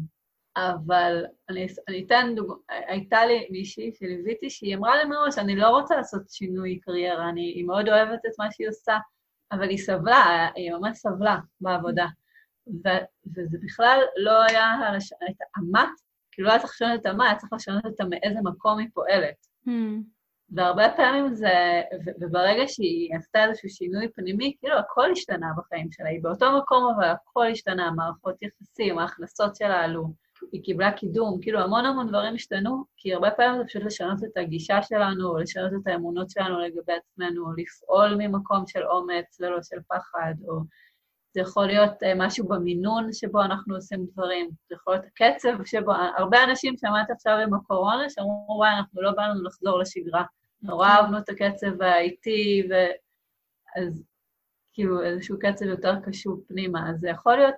אבל אני, אני אתן דוגמא, הייתה לי מישהי שליוויתי שהיא אמרה לי מראש, אני לא רוצה לעשות שינוי קריירה, אני, היא מאוד אוהבת את מה שהיא עושה, אבל היא סבלה, היא ממש סבלה בעבודה. ו, וזה בכלל לא היה את האמת, כאילו לא היה צריך לשנות את האמת, היה צריך לשנות את מאיזה מקום היא פועלת. Hmm. והרבה פעמים זה, וברגע שהיא עשתה איזשהו שינוי פנימי, כאילו הכל השתנה בחיים שלה, היא באותו מקום אבל הכל השתנה, מערכות יחסים, ההכנסות שלה עלו, היא קיבלה קידום, כאילו המון המון דברים השתנו, כי הרבה פעמים זה פשוט לשנות את הגישה שלנו, או לשנות את האמונות שלנו לגבי עצמנו, או לפעול ממקום של אומץ ולא של פחד, או זה יכול להיות אה, משהו במינון שבו אנחנו עושים דברים, זה יכול להיות הקצב שבו, הרבה אנשים שמעת עכשיו עם הקורונה, שאמרו, וואי, אנחנו לא באנו לחזור לשגרה. נורא אהבנו את הקצב האיטי, ו... אז כאילו איזשהו קצב יותר קשוב פנימה. אז זה יכול להיות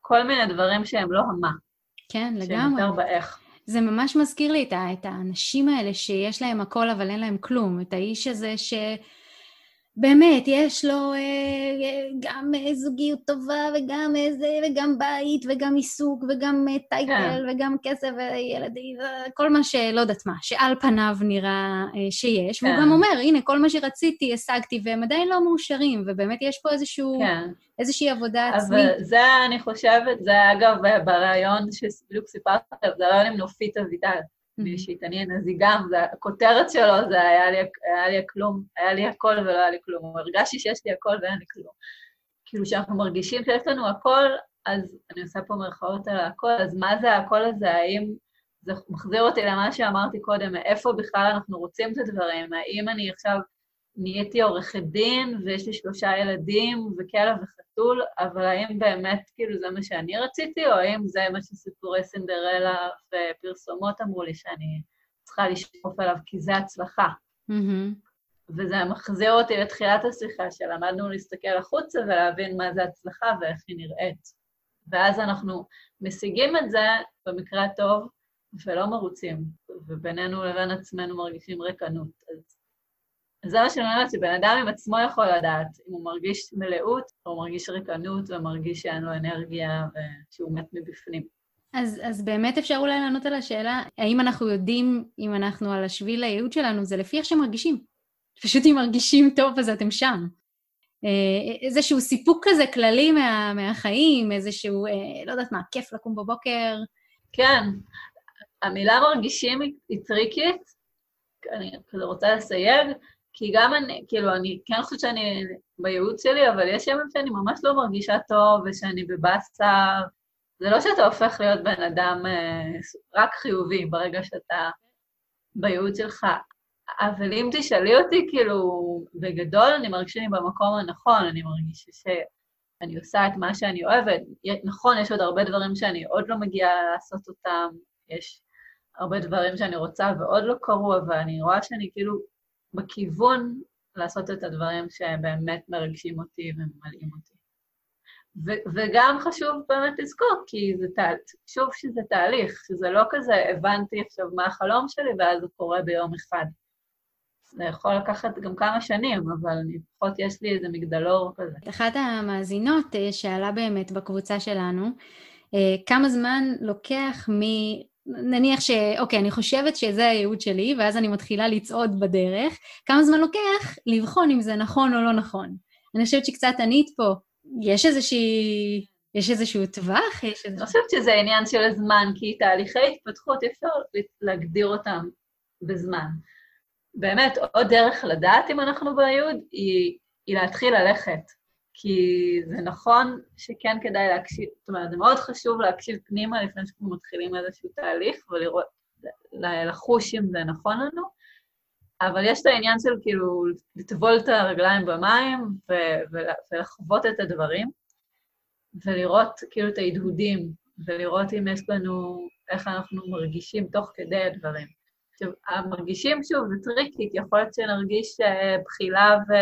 כל מיני דברים שהם לא המה. כן, לגמרי. שהם יותר באיך. זה ממש מזכיר לי את האנשים האלה שיש להם הכל אבל אין להם כלום. את האיש הזה ש... באמת, יש לו אה, גם אה, זוגיות טובה וגם איזה, וגם בית וגם עיסוק וגם אה, טייטל כן. וגם כסף וילדים, כל מה שלא יודעת מה, שעל פניו נראה אה, שיש. כן. והוא גם אומר, הנה, כל מה שרציתי השגתי, והם עדיין לא מאושרים, ובאמת יש פה איזשהו, כן. איזושהי עבודה עצמית. אבל זה, אני חושבת, זה אגב בריאיון שבדיוק סיפרתי עליו, זה רעיון עם נופית אביטל. מי שהתעניין, אז היא גם, זה, הכותרת שלו זה היה לי, היה לי כלום, היה לי הכל ולא היה לי כלום. הרגשתי שיש לי הכל ואין לי כלום. כאילו, כשאנחנו מרגישים שיש לנו הכל, אז אני עושה פה מירכאות על הכל, אז מה זה הכל הזה? האם זה מחזיר אותי למה שאמרתי קודם, מאיפה בכלל אנחנו רוצים את הדברים? האם אני עכשיו נהייתי עורכת דין ויש לי שלושה ילדים וכלב וחתול, אבל האם באמת כאילו זה מה שאני רציתי, או האם זה מה שסיפורי סינדרלה ופרסומות אמרו לי שאני צריכה לשאוף עליו כי זה הצלחה. Mm-hmm. וזה מחזיר אותי לתחילת השיחה, שלמדנו להסתכל החוצה ולהבין מה זה הצלחה ואיך היא נראית. ואז אנחנו משיגים את זה, במקרה הטוב, ולא מרוצים, ובינינו לבין עצמנו מרגישים ריקנות. אז זה מה שאני אומרת, שבן אדם עם עצמו יכול לדעת אם הוא מרגיש מלאות, או מרגיש ריקנות ומרגיש שאין לו אנרגיה ושהוא מת מבפנים. אז, אז באמת אפשר אולי לענות על השאלה, האם אנחנו יודעים אם אנחנו על השביל הייעוד שלנו, זה לפי איך שמרגישים. פשוט אם מרגישים טוב אז אתם שם. אה, איזשהו סיפוק כזה כללי מה, מהחיים, איזשהו, אה, לא יודעת מה, כיף לקום בבוקר. כן, המילה מרגישים היא טריקית, אני כזה רוצה לסייג, כי גם אני, כאילו, אני כן חושבת שאני בייעוץ שלי, אבל יש ימים שאני ממש לא מרגישה טוב ושאני בבאסה. זה לא שאתה הופך להיות בן אדם אה, רק חיובי ברגע שאתה בייעוץ שלך. אבל אם תשאלי אותי, כאילו, בגדול אני מרגישה שאני במקום הנכון, אני מרגישה שאני עושה את מה שאני אוהבת. נכון, יש עוד הרבה דברים שאני עוד לא מגיעה לעשות אותם, יש הרבה דברים שאני רוצה ועוד לא קרו, אבל אני רואה שאני כאילו בכיוון לעשות את הדברים שבאמת מרגשים אותי וממלאים אותי. ו- וגם חשוב באמת לזכור, כי זה תה- שוב שזה תהליך, שזה לא כזה הבנתי עכשיו מה החלום שלי ואז זה קורה ביום אחד. זה יכול לקחת גם כמה שנים, אבל לפחות יש לי איזה מגדלור כזה. אחת המאזינות אה, שאלה באמת בקבוצה שלנו, אה, כמה זמן לוקח. נניח ש... אוקיי, אני חושבת שזה הייעוד שלי, ואז אני מתחילה לצעוד בדרך, כמה זמן לוקח לבחון אם זה נכון או לא נכון. אני חושבת שקצת ענית פה, יש איזושהי... יש איזשהו טווח? יש איזשהו... אני חושבת שזה עניין של הזמן, כי תהליכי התפתחות אפשר להגדיר אותם בזמן. באמת, עוד דרך לדעת אם אנחנו בייעוד היא, היא להתחיל ללכת. כי זה נכון שכן כדאי להקשיב, זאת אומרת, זה מאוד חשוב להקשיב פנימה לפני שאנחנו מתחילים איזשהו תהליך ולראות, לחוש אם זה נכון לנו, אבל יש את העניין של כאילו לטבול את הרגליים במים ו- ולחוות את הדברים, ולראות כאילו את ההדהודים, ולראות אם יש לנו, איך אנחנו מרגישים תוך כדי הדברים. עכשיו, המרגישים, שוב, זה טריקי, כי יכול להיות שנרגיש אה, בחילה ו...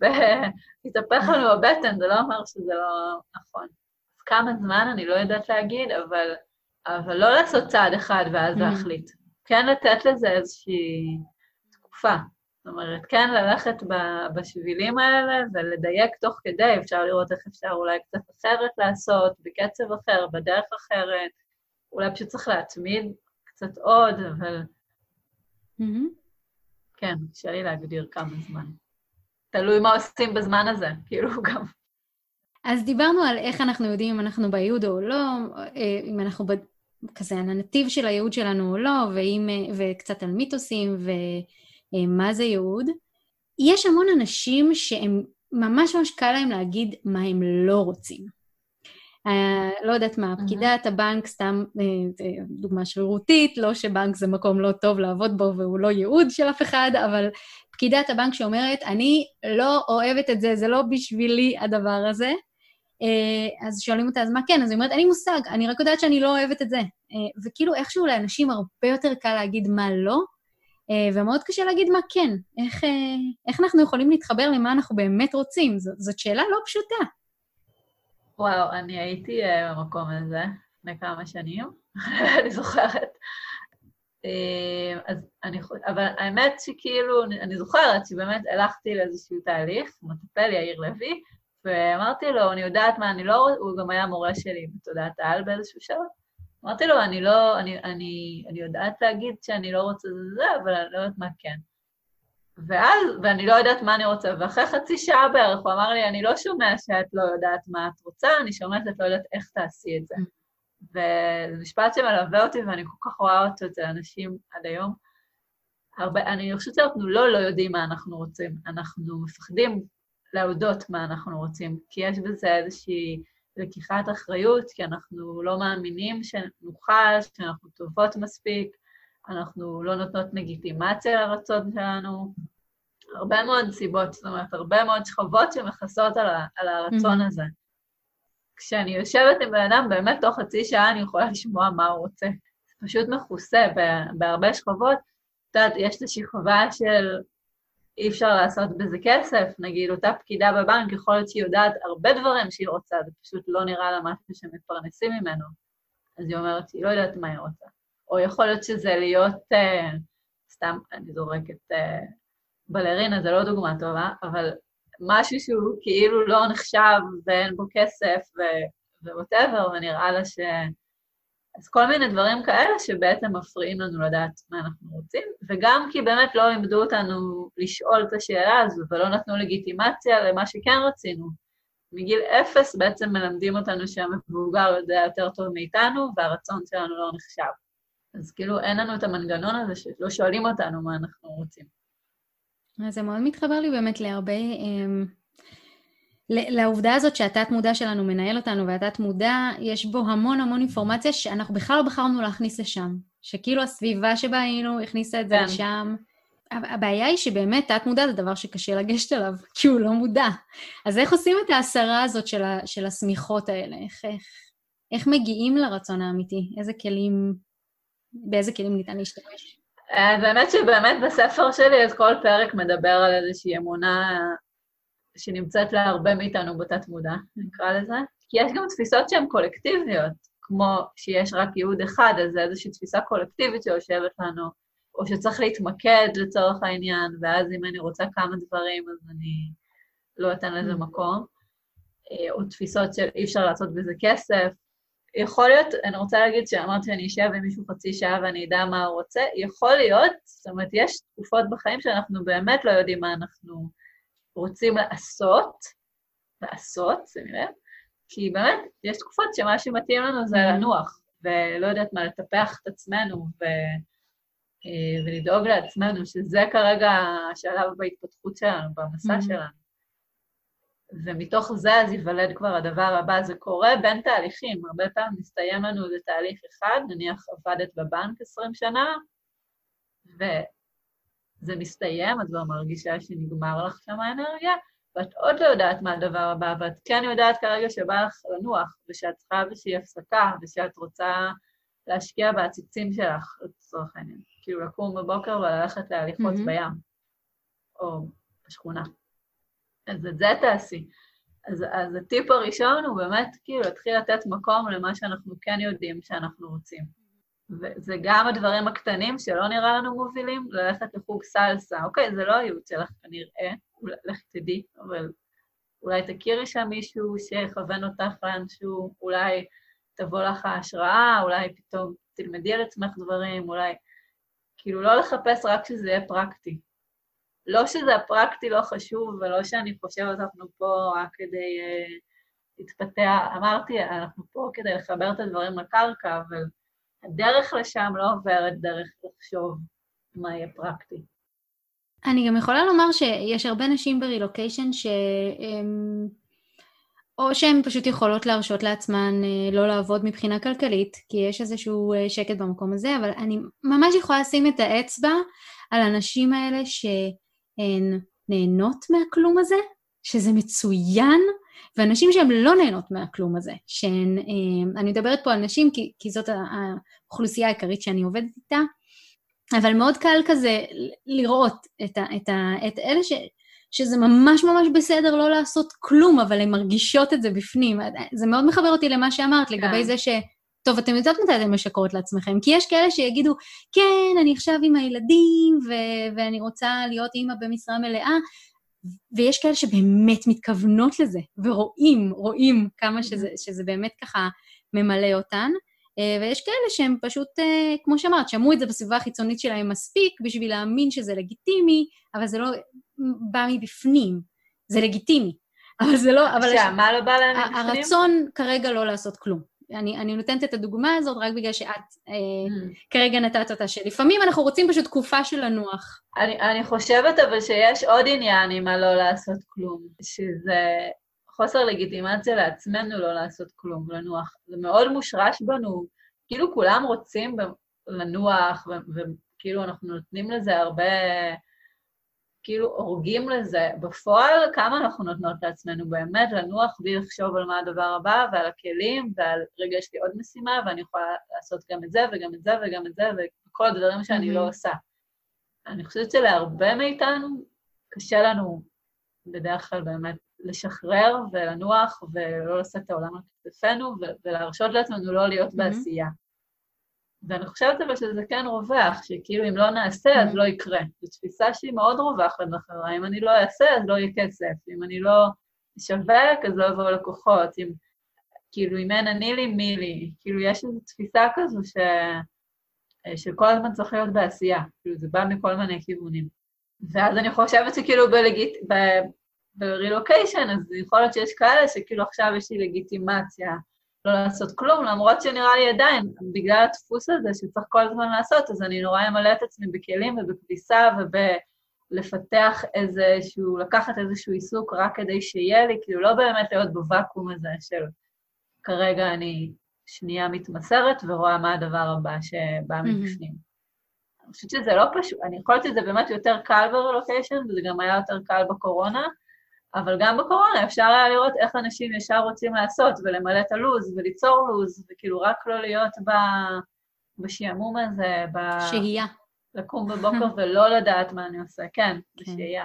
והתהפך לנו הבטן, זה לא אומר שזה לא נכון. אז כמה זמן אני לא יודעת להגיד, אבל, אבל לא לעשות צעד אחד ואז mm. להחליט. כן לתת לזה איזושהי תקופה. זאת אומרת, כן ללכת בשבילים האלה ולדייק תוך כדי, אפשר לראות איך אפשר אולי קצת אחרת לעשות, בקצב אחר, בדרך אחרת, אולי פשוט צריך להתמיד קצת עוד, אבל... Mm-hmm. כן, קשה לי להגדיר כמה זמן. תלוי מה עושים בזמן הזה, כאילו גם. אז דיברנו על איך אנחנו יודעים אם אנחנו בייעוד או לא, אה, אם אנחנו ב... כזה על הנתיב של הייעוד שלנו או לא, ואם, אה, וקצת על מיתוסים ומה אה, זה ייעוד. יש המון אנשים שהם ממש ממש קל להם להגיד מה הם לא רוצים. Uh, לא יודעת מה, פקידת הבנק, סתם uh, דוגמה שרירותית, לא שבנק זה מקום לא טוב לעבוד בו והוא לא ייעוד של אף אחד, אבל פקידת הבנק שאומרת, אני לא אוהבת את זה, זה לא בשבילי הדבר הזה. Uh, אז שואלים אותה, אז מה כן? אז היא אומרת, אין לי מושג, אני רק יודעת שאני לא אוהבת את זה. Uh, וכאילו איכשהו לאנשים הרבה יותר קל להגיד מה לא, uh, ומאוד קשה להגיד מה כן. איך, איך אנחנו יכולים להתחבר למה אנחנו באמת רוצים? ז, זאת שאלה לא פשוטה. וואו, אני הייתי במקום הזה לפני כמה שנים, אני זוכרת. Uh, אז אני אבל האמת שכאילו, אני, זוכרת שבאמת הלכתי לאיזשהו תהליך, מטפל יאיר לוי, ואמרתי לו, אני יודעת מה אני לא, הוא גם היה מורה שלי בתודעת העל באיזשהו שלב. אמרתי לו, אני לא, אני, אני, אני יודעת להגיד שאני לא רוצה זה, אבל אני לא יודעת מה כן. ואז, ואני לא יודעת מה אני רוצה, ואחרי חצי שעה בערך הוא אמר לי, אני לא שומע שאת לא יודעת מה את רוצה, אני שומעת שאת לא יודעת איך תעשי את זה. וזה משפט שמלווה אותי ואני כל כך רואה אותו אצל אנשים עד היום. הרבה, אני חושבת שאנחנו לא לא יודעים מה אנחנו רוצים, אנחנו מפחדים להודות מה אנחנו רוצים, כי יש בזה איזושהי לקיחת אחריות, כי אנחנו לא מאמינים שנוכל, שאנחנו טובות מספיק, אנחנו לא נותנות לגיטימציה לרצון שלנו. הרבה מאוד סיבות, זאת אומרת, הרבה מאוד שכבות שמכסות על, על הרצון mm-hmm. הזה. כשאני יושבת עם בן אדם, באמת תוך חצי שעה אני יכולה לשמוע מה הוא רוצה. זה פשוט מכוסה בהרבה שכבות. את יודעת, יש את השכבה של אי אפשר לעשות בזה כסף, נגיד אותה פקידה בבנק, יכול להיות שהיא יודעת הרבה דברים שהיא רוצה, זה פשוט לא נראה לה משהו שמתפרנסים ממנו. אז היא אומרת שהיא לא יודעת מה היא רוצה. או יכול להיות שזה להיות, uh, סתם, אני זורקת uh, בלרינה, זה לא דוגמה טובה, אבל משהו שהוא כאילו לא נחשב ואין בו כסף ו whatever, ונראה לה ש... אז כל מיני דברים כאלה שבעצם מפריעים לנו לדעת מה אנחנו רוצים, וגם כי באמת לא לימדו אותנו לשאול את השאלה הזו ולא נתנו לגיטימציה למה שכן רצינו. מגיל אפס בעצם מלמדים אותנו שהמבוגר יודע יותר טוב מאיתנו והרצון שלנו לא נחשב. אז כאילו אין לנו את המנגנון הזה שלא שואלים אותנו מה אנחנו רוצים. זה מאוד מתחבר לי באמת להרבה... אמ, לעובדה הזאת שהתת מודע שלנו מנהל אותנו והתת מודע, יש בו המון המון אינפורמציה שאנחנו בכלל לא בחרנו להכניס לשם. שכאילו הסביבה שבה היינו הכניסה את זה כן. לשם. הבעיה היא שבאמת תת מודע זה דבר שקשה לגשת אליו, כי הוא לא מודע. אז איך עושים את ההסרה הזאת של, ה, של השמיכות האלה? איך, איך, איך מגיעים לרצון האמיתי? איזה כלים, באיזה כלים ניתן להשתמש? באמת אה, שבאמת בספר שלי, אז כל פרק מדבר על איזושהי אמונה שנמצאת להרבה מאיתנו בתת מודע, נקרא לזה. כי יש גם תפיסות שהן קולקטיביות, כמו שיש רק ייעוד אחד, אז זה איזושהי תפיסה קולקטיבית שיושבת לנו, או שצריך להתמקד לצורך העניין, ואז אם אני רוצה כמה דברים, אז אני לא אתן לזה mm. מקום. אה, או תפיסות של אי אפשר לעשות בזה כסף, יכול להיות, אני רוצה להגיד שאמרתי שאני אשב עם מישהו חצי שעה ואני אדע מה הוא רוצה, יכול להיות, זאת אומרת, יש תקופות בחיים שאנחנו באמת לא יודעים מה אנחנו רוצים לעשות, לעשות, שימי לב, כי באמת, יש תקופות שמה שמתאים לנו זה mm-hmm. לנוח, ולא יודעת מה, לטפח את עצמנו ו... אה, ולדאוג לעצמנו, שזה כרגע השלב בהתפתחות שלנו, במסע mm-hmm. שלנו. ומתוך זה אז ייוולד כבר הדבר הבא. זה קורה בין תהליכים, הרבה פעמים מסתיים לנו איזה תהליך אחד, נניח עבדת בבנק 20 שנה, וזה מסתיים, את כבר מרגישה שנגמר לך שם האנרגיה, ואת עוד לא יודעת מה הדבר הבא, ואת כן יודעת כרגע שבא לך לנוח, ושאת צריכה איזושהי הפסקה, ושאת רוצה להשקיע בעציצים שלך, לצורך העניין. כאילו לקום בבוקר וללכת להליכות mm-hmm. בים, או בשכונה. אז את זה תעשי. אז, אז הטיפ הראשון הוא באמת כאילו להתחיל לתת מקום למה שאנחנו כן יודעים שאנחנו רוצים. וזה גם הדברים הקטנים שלא נראה לנו מובילים, ללכת לחוג סלסה. אוקיי, זה לא הייעוד שלך כנראה, לך תדעי, אבל אולי תכירי שם מישהו שיכוון אותך לאנשהו, אולי תבוא לך ההשראה, אולי פתאום תלמדי על עצמך דברים, אולי... כאילו, לא לחפש רק שזה יהיה פרקטי. לא שזה הפרקטי לא חשוב, ולא שאני חושבת אנחנו פה רק כדי uh, להתפתח, אמרתי, אנחנו פה כדי לחבר את הדברים לקרקע, אבל הדרך לשם לא עוברת דרך לחשוב מה יהיה פרקטי. אני גם יכולה לומר שיש הרבה נשים ברילוקיישן שהם או שהן פשוט יכולות להרשות לעצמן אה, לא לעבוד מבחינה כלכלית, כי יש איזשהו אה, שקט במקום הזה, אבל אני ממש יכולה לשים את האצבע על הנשים האלה שהן נהנות מהכלום הזה, שזה מצוין, ואנשים שהן לא נהנות מהכלום הזה, שהן, אה, אני מדברת פה על נשים כי, כי זאת האוכלוסייה העיקרית שאני עובדת איתה, אבל מאוד קל כזה לראות את, ה, את, ה, את אלה ש, שזה ממש ממש בסדר לא לעשות כלום, אבל הן מרגישות את זה בפנים. זה מאוד מחבר אותי למה שאמרת, לגבי כן. זה ש... טוב, אתם יודעות מתי אתן משקרות לעצמכם, כי יש כאלה שיגידו, כן, אני עכשיו עם הילדים, ו- ואני רוצה להיות אימא במשרה מלאה, ויש כאלה שבאמת מתכוונות לזה, ורואים, רואים כמה שזה, שזה באמת ככה ממלא אותן. אה, ויש כאלה שהם פשוט, אה, כמו שאמרת, שמעו את זה בסביבה החיצונית שלהם מספיק בשביל להאמין שזה לגיטימי, אבל זה לא בא מבפנים. זה לגיטימי. אבל זה לא... אבל... שמה לא בא להם מבפנים? הרצון כרגע לא לעשות כלום. אני, אני נותנת את הדוגמה הזאת רק בגלל שאת אה, mm. כרגע נתת אותה, שלפעמים אנחנו רוצים פשוט תקופה של לנוח. אני, אני חושבת אבל שיש עוד עניין עם הלא לעשות כלום, שזה חוסר לגיטימציה לעצמנו לא לעשות כלום, לנוח. זה מאוד מושרש בנו, כאילו כולם רוצים לנוח, וכאילו אנחנו נותנים לזה הרבה... כאילו הורגים לזה. בפועל, כמה אנחנו נותנות לעצמנו באמת לנוח בלי לחשוב על מה הדבר הבא ועל הכלים ועל, רגע, יש לי עוד משימה ואני יכולה לעשות גם את זה וגם את זה וגם את זה וכל הדברים שאני לא עושה. אני חושבת שלהרבה מאיתנו קשה לנו בדרך כלל באמת לשחרר ולנוח ולא לשאת את העולם על כתפינו ולהרשות לעצמנו לא להיות בעשייה. ואני חושבת אבל שזה כן רווח, שכאילו אם לא נעשה אז לא יקרה. זו תפיסה שהיא מאוד רווחת בחברה, אם אני לא אעשה אז לא יהיה כסף, אם אני לא אשווק אז לא יבואו לקוחות, אם, כאילו אם אין אני לי, מי לי, כאילו יש איזו תפיסה כזו ש... שכל הזמן צריך להיות בעשייה, כאילו זה בא מכל מיני כיוונים. ואז אני חושבת שכאילו בלגיט... ב... ברילוקיישן, אז יכול להיות שיש כאלה שכאילו עכשיו יש לי לגיטימציה לא לעשות כלום, למרות שנראה לי עדיין, בגלל הדפוס הזה שצריך כל הזמן לעשות, אז אני נורא אמלא את עצמי בכלים ובכביסה ובלפתח איזשהו, לקחת איזשהו עיסוק רק כדי שיהיה לי, כאילו לא באמת להיות בוואקום הזה של כרגע אני שנייה מתמסרת ורואה מה הדבר הבא שבא מבפנים. אני חושבת שזה לא פשוט, אני יכולת שזה באמת יותר קל ברילוקיישן, וזה גם היה יותר קל בקורונה, אבל גם בקורונה אפשר היה לראות איך אנשים ישר רוצים לעשות ולמלא את הלו"ז וליצור לו"ז, וכאילו רק לא להיות ב... בשעמום הזה, ב... שהייה. לקום בבוקר ולא לדעת מה אני עושה, כן, כן. בשהייה.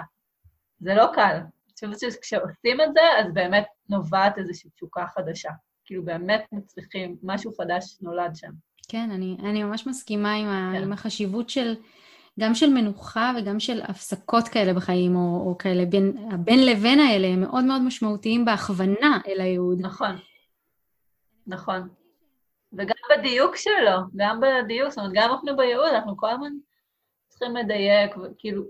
זה לא קל. אני חושבת שכשעושים את זה, אז באמת נובעת איזושהי תשוקה חדשה. כאילו באמת מצליחים, משהו חדש נולד שם. כן, אני, אני ממש מסכימה עם, כן. ה, עם החשיבות של... גם של מנוחה וגם של הפסקות כאלה בחיים, או, או כאלה בין, הבין לבין האלה, הם מאוד מאוד משמעותיים בהכוונה אל הייעוד. נכון, נכון. וגם בדיוק שלו, גם בדיוק, זאת אומרת, גם אנחנו בייעוד, אנחנו כל הזמן צריכים לדייק, כאילו,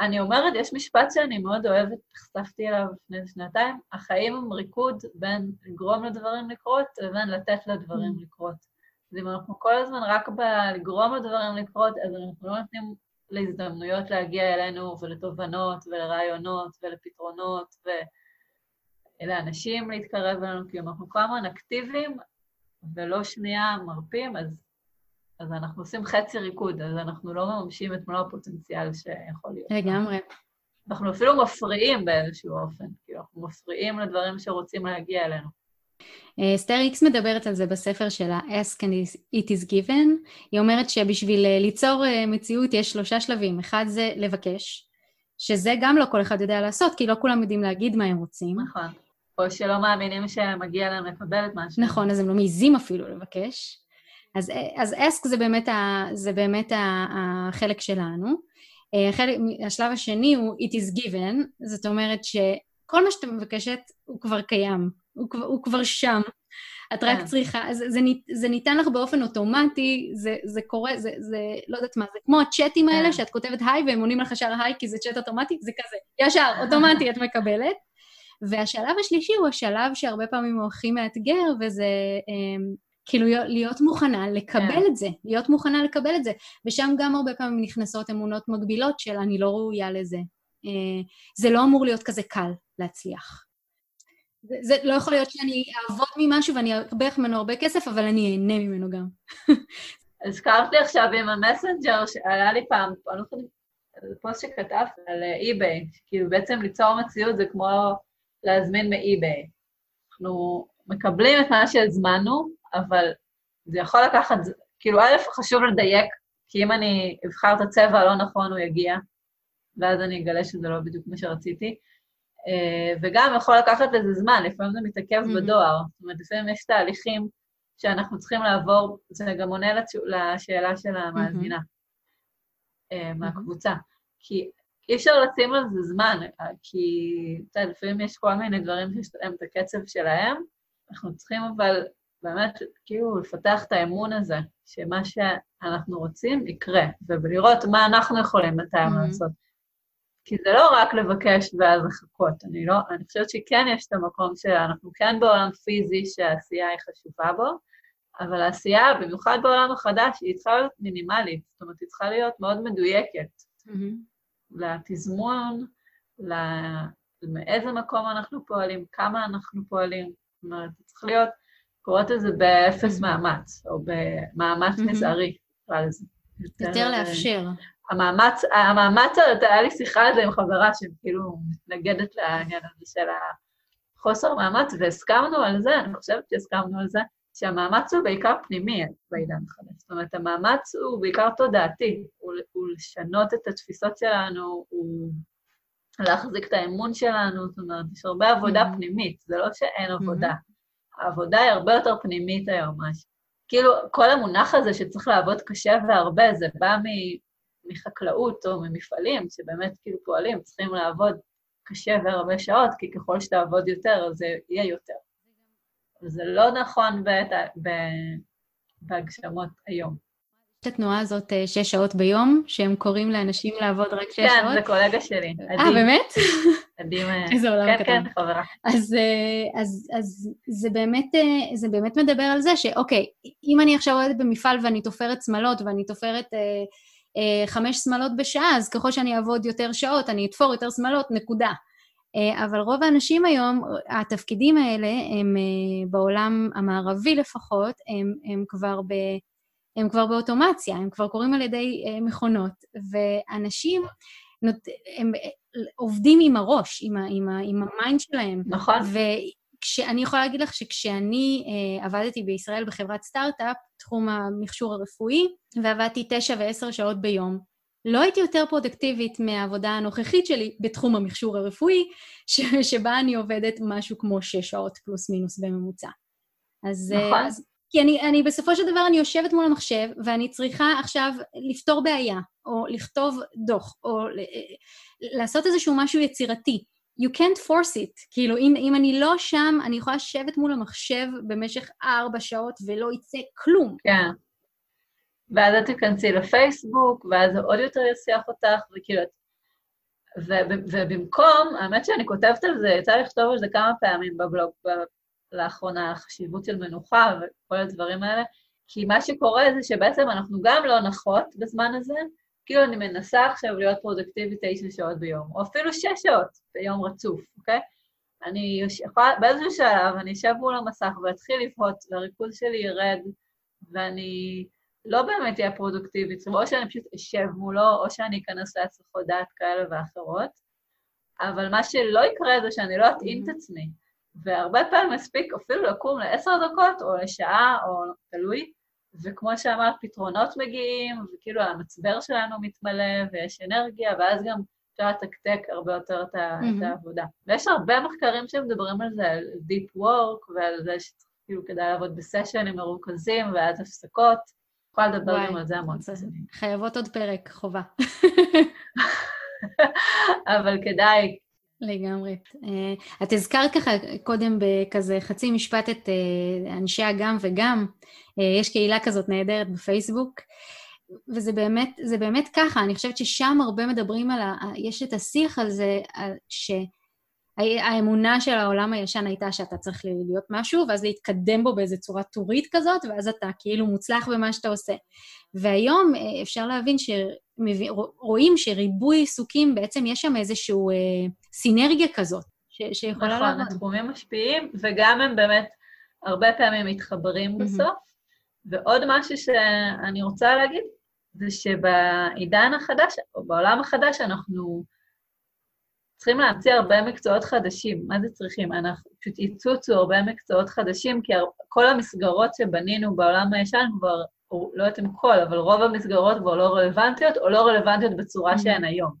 אני אומרת, יש משפט שאני מאוד אוהבת, נחשפתי אליו לפני שנתיים, החיים הם ריקוד בין לגרום לדברים לקרות לבין לתת לדברים mm. לקרות. אז אם אנחנו כל הזמן רק בלגרום לדברים לקרות, אז אנחנו לא נותנים להזדמנויות להגיע אלינו ולתובנות ולרעיונות ולפתרונות ולאנשים להתקרב אלינו, כי אם אנחנו כל הזמן אקטיביים ולא שנייה מרפים, אז, אז אנחנו עושים חצי ריקוד, אז אנחנו לא מממשים את מלוא הפוטנציאל שיכול להיות. לגמרי. אנחנו אפילו מפריעים באיזשהו אופן, כאילו אנחנו מפריעים לדברים שרוצים להגיע אלינו. אסתר איקס מדברת על זה בספר שלה, Ask and it is given. היא אומרת שבשביל אה, ליצור אה, מציאות יש שלושה שלבים. אחד זה לבקש, שזה גם לא כל אחד יודע לעשות, כי לא כולם יודעים להגיד מה הם רוצים. נכון. או שלא מאמינים שמגיע להם לקבל את מה שהם. נכון, אז הם לא מעיזים אפילו לבקש. אז, אה, אז ask זה באמת, ה, זה באמת ה, החלק שלנו. החלק, השלב השני הוא it is given, זאת אומרת שכל מה שאתה מבקשת הוא כבר קיים. הוא, כבר, הוא כבר שם. את רק כן. צריכה, זה, זה, זה ניתן לך באופן אוטומטי, זה, זה קורה, זה, זה, לא יודעת מה, זה כמו הצ'אטים האלה כן. שאת כותבת היי והם עונים לך ישר היי כי זה צ'אט אוטומטי, זה כזה, ישר, אוטומטי את מקבלת. והשלב השלישי הוא השלב שהרבה פעמים הוא הכי מאתגר, וזה אה, כאילו להיות מוכנה לקבל. את זה, להיות מוכנה לקבל את זה. ושם גם הרבה פעמים נכנסות אמונות מגבילות של אני לא ראויה לזה. אה, זה לא אמור להיות כזה קל להצליח. זה, זה לא יכול להיות שאני אעבוד ממשהו ואני ארוויח ממנו הרבה כסף, אבל אני אהנה ממנו גם. הזכרת לי עכשיו עם ה Messenger, שהיה לי פעם, לא פוסט שכתבת על eBay, כאילו בעצם ליצור מציאות זה כמו להזמין מ eBay. אנחנו מקבלים את מה שהזמנו, אבל זה יכול לקחת, כאילו א', חשוב לדייק, כי אם אני אבחר את הצבע הלא נכון, הוא יגיע, ואז אני אגלה שזה לא בדיוק מה שרציתי. אה, וגם יכול לקחת לזה זמן, לפעמים זה מתעכב mm-hmm. בדואר. זאת אומרת, לפעמים יש תהליכים שאנחנו צריכים לעבור, זה גם עונה לשאלה של המאזינה mm-hmm. מהקבוצה. כי אי אפשר לשים על זה זמן, כי, אתה יודע, לפעמים יש כל מיני דברים שיש להם את הקצב שלהם, אנחנו צריכים אבל באמת, כאילו, לפתח את האמון הזה, שמה שאנחנו רוצים יקרה, ולראות מה אנחנו יכולים בינתיים mm-hmm. לעשות. כי זה לא רק לבקש ואז לחכות, אני לא, אני חושבת שכן יש את המקום שאנחנו כן בעולם פיזי שהעשייה היא חשובה בו, אבל העשייה, במיוחד בעולם החדש, היא צריכה להיות מינימלית, זאת אומרת, היא צריכה להיות מאוד מדויקת. Mm-hmm. לתזמון, מאיזה מקום אנחנו פועלים, כמה אנחנו פועלים. זאת אומרת, צריך להיות, קוראת לזה באפס מאמץ, או במאמץ מזערי, נקרא לזה. יותר לאפשר. המאמץ, המאמץ, היה לי שיחה על זה עם חברה שכאילו מתנגדת לעניין הזה של החוסר מאמץ, והסכמנו על זה, אני חושבת שהסכמנו על זה, שהמאמץ הוא בעיקר פנימי בעידן החדש. זאת אומרת, המאמץ הוא בעיקר תודעתי, הוא, הוא לשנות את התפיסות שלנו, הוא להחזיק את האמון שלנו, זאת אומרת, יש הרבה עבודה mm-hmm. פנימית, זה לא שאין mm-hmm. עבודה. העבודה היא הרבה יותר פנימית היום, ממש. כאילו, כל המונח הזה שצריך לעבוד קשה והרבה, זה בא מחקלאות או ממפעלים שבאמת כאילו פועלים, צריכים לעבוד קשה והרבה שעות, כי ככל שתעבוד יותר, אז זה יהיה יותר. וזה לא נכון בהגשמות היום. יש את התנועה הזאת אה, שש שעות ביום, שהם קוראים לאנשים לעבוד רק שש כן, שעות? כן, זה קולגה שלי. אה, באמת? אה, איזה עולם כן, קטן. כן, כן, חברה. אז, אה, אז, אז זה, באמת, זה באמת מדבר על זה שאוקיי, אם אני עכשיו עובדת במפעל ואני תופרת שמלות ואני תופרת אה, אה, חמש שמלות בשעה, אז ככל שאני אעבוד יותר שעות, אני אתפור יותר שמלות, נקודה. אה, אבל רוב האנשים היום, התפקידים האלה, הם אה, בעולם המערבי לפחות, הם, הם, כבר, ב, הם כבר באוטומציה, הם כבר קורים על ידי אה, מכונות, ואנשים נות, הם עובדים עם הראש, עם, ה, עם, ה, עם ה mind שלהם. נכון. וכשאני יכולה להגיד לך שכשאני uh, עבדתי בישראל בחברת סטארט-אפ, תחום המכשור הרפואי, ועבדתי תשע ועשר שעות ביום, לא הייתי יותר פרודקטיבית מהעבודה הנוכחית שלי בתחום המכשור הרפואי, ש- שבה אני עובדת משהו כמו שש שעות פלוס מינוס בממוצע. אז... אה, נכון. אז, כי אני, אני בסופו של דבר, אני יושבת מול המחשב, ואני צריכה עכשיו לפתור בעיה, או לכתוב דוח, או ל- לעשות איזשהו משהו יצירתי. You can't force it. כאילו, אם, אם אני לא שם, אני יכולה לשבת מול המחשב במשך ארבע שעות ולא יצא כלום. כן. ואז את תיכנסי לפייסבוק, ואז עוד יותר יסיח אותך, וכאילו... ובמקום, האמת שאני כותבת על זה, יצא לכתוב על זה כמה פעמים בבלוג לאחרונה, החשיבות של מנוחה וכל הדברים האלה, כי מה שקורה זה שבעצם אנחנו גם לא נחות בזמן הזה, כאילו אני מנסה עכשיו להיות פרודקטיבית תשע שעות ביום, או אפילו שש שעות ביום רצוף, אוקיי? אני יכולה, באיזשהו שלב אני אשב מול המסך ואתחיל לבהות, והריכוז שלי ירד, ואני לא באמת אהיה פרודוקטיבית, או שאני פשוט אשב מולו, או שאני אכנס להצלחות דעת כאלה ואחרות, אבל מה שלא יקרה זה שאני לא אטעין את mm-hmm. עצמי. והרבה פעמים מספיק אפילו לקום לעשר דקות, או לשעה, או תלוי, וכמו שאמרת, פתרונות מגיעים, וכאילו המצבר שלנו מתמלא, ויש אנרגיה, ואז גם אפשר לתקתק הרבה יותר את, mm-hmm. את העבודה. ויש הרבה מחקרים שמדברים על זה, על Deep Work, ועל זה שכאילו כדאי לעבוד בסשנים מרוכזים, ואז הפסקות. יכולה לדבר גם על זה המון. חייבות עוד פרק, חובה. אבל כדאי. לגמרי. אה, את הזכרת ככה קודם בכזה חצי משפט את אה, אנשי הגם וגם. אה, יש קהילה כזאת נהדרת בפייסבוק, וזה באמת, באמת ככה, אני חושבת ששם הרבה מדברים על ה... יש את השיח על זה, ש... האמונה של העולם הישן הייתה שאתה צריך להיות משהו, ואז להתקדם בו באיזו צורה טורית כזאת, ואז אתה כאילו מוצלח במה שאתה עושה. והיום אפשר להבין שרואים שריבוי עיסוקים, בעצם יש שם איזושהי אה, סינרגיה כזאת, ש- שיכולה נכון, לעבוד. התחומים משפיעים, וגם הם באמת הרבה פעמים מתחברים בסוף. ועוד משהו שאני רוצה להגיד, זה שבעידן החדש, או בעולם החדש, אנחנו צריכים להמציא הרבה מקצועות חדשים. מה זה צריכים? אנחנו פשוט יצוצו הרבה מקצועות חדשים, כי כל המסגרות שבנינו בעולם הישן כבר, או לא יודעת אם כל, אבל רוב המסגרות כבר לא רלוונטיות, או לא רלוונטיות בצורה שהן היום,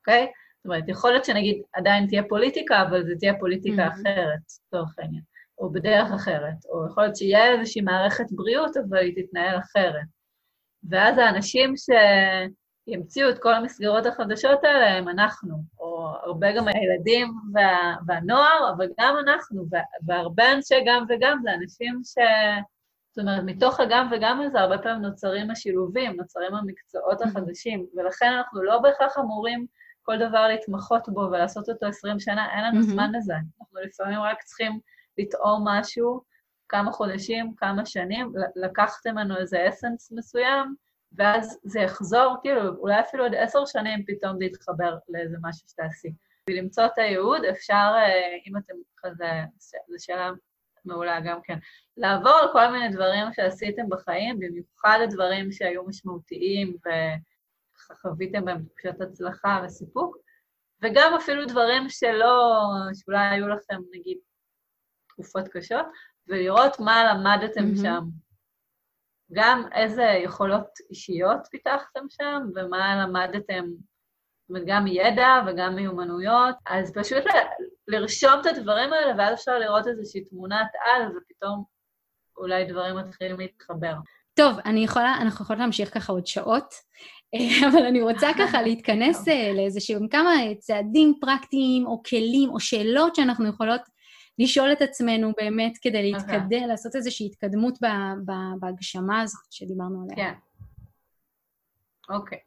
אוקיי? זאת אומרת, יכול להיות שנגיד עדיין תהיה פוליטיקה, אבל זו תהיה פוליטיקה Mhm. אחרת, לצורך העניין, או בדרך אחרת, או יכול להיות שיהיה איזושהי מערכת בריאות, אבל היא תתנהל אחרת. ואז האנשים שימציאו את כל המסגרות החדשות האלה הם אנחנו, או הרבה גם הילדים וה, והנוער, אבל גם אנחנו, וה- והרבה אנשי גם וגם זה אנשים ש... זאת אומרת, מתוך הגם וגם הזה הרבה פעמים נוצרים השילובים, נוצרים המקצועות החדשים, ולכן אנחנו לא בהכרח אמורים כל דבר להתמחות בו ולעשות אותו 20 שנה, אין לנו Mhm. זמן לזה. אנחנו לפעמים רק צריכים לטעום משהו כמה חודשים, כמה שנים, לקחת ממנו איזה אסנס מסוים, ואז זה יחזור, כאילו, אולי אפילו עוד עשר שנים פתאום זה יתחבר לאיזה משהו שתעשי. בשביל למצוא את הייעוד, אפשר, אה, אם אתם כזה, זו שאלה מעולה גם כן, לעבור על כל מיני דברים שעשיתם בחיים, במיוחד הדברים שהיו משמעותיים וחוויתם בהם תחושת הצלחה וסיפוק, וגם אפילו דברים שלא, שאולי היו לכם, נגיד, תקופות קשות, ולראות מה למדתם מהמם. שם. גם איזה יכולות אישיות פיתחתם שם, ומה למדתם, זאת אומרת, גם ידע וגם מיומנויות, אז פשוט לרשום את הדברים האלה, ואז אפשר לראות איזושהי תמונת על, ופתאום אולי דברים מתחילים להתחבר. טוב, אני יכולה, אנחנו יכולות להמשיך ככה עוד שעות, אה, אבל אני רוצה ככה להתכנס אה, לאיזשהם כמה צעדים פרקטיים או כלים או שאלות שאנחנו יכולות לשאול את עצמנו באמת כדי להתקדם, לעשות איזושהי התקדמות בהגשמה הזאת שדיברנו עליה. כן. אוקיי.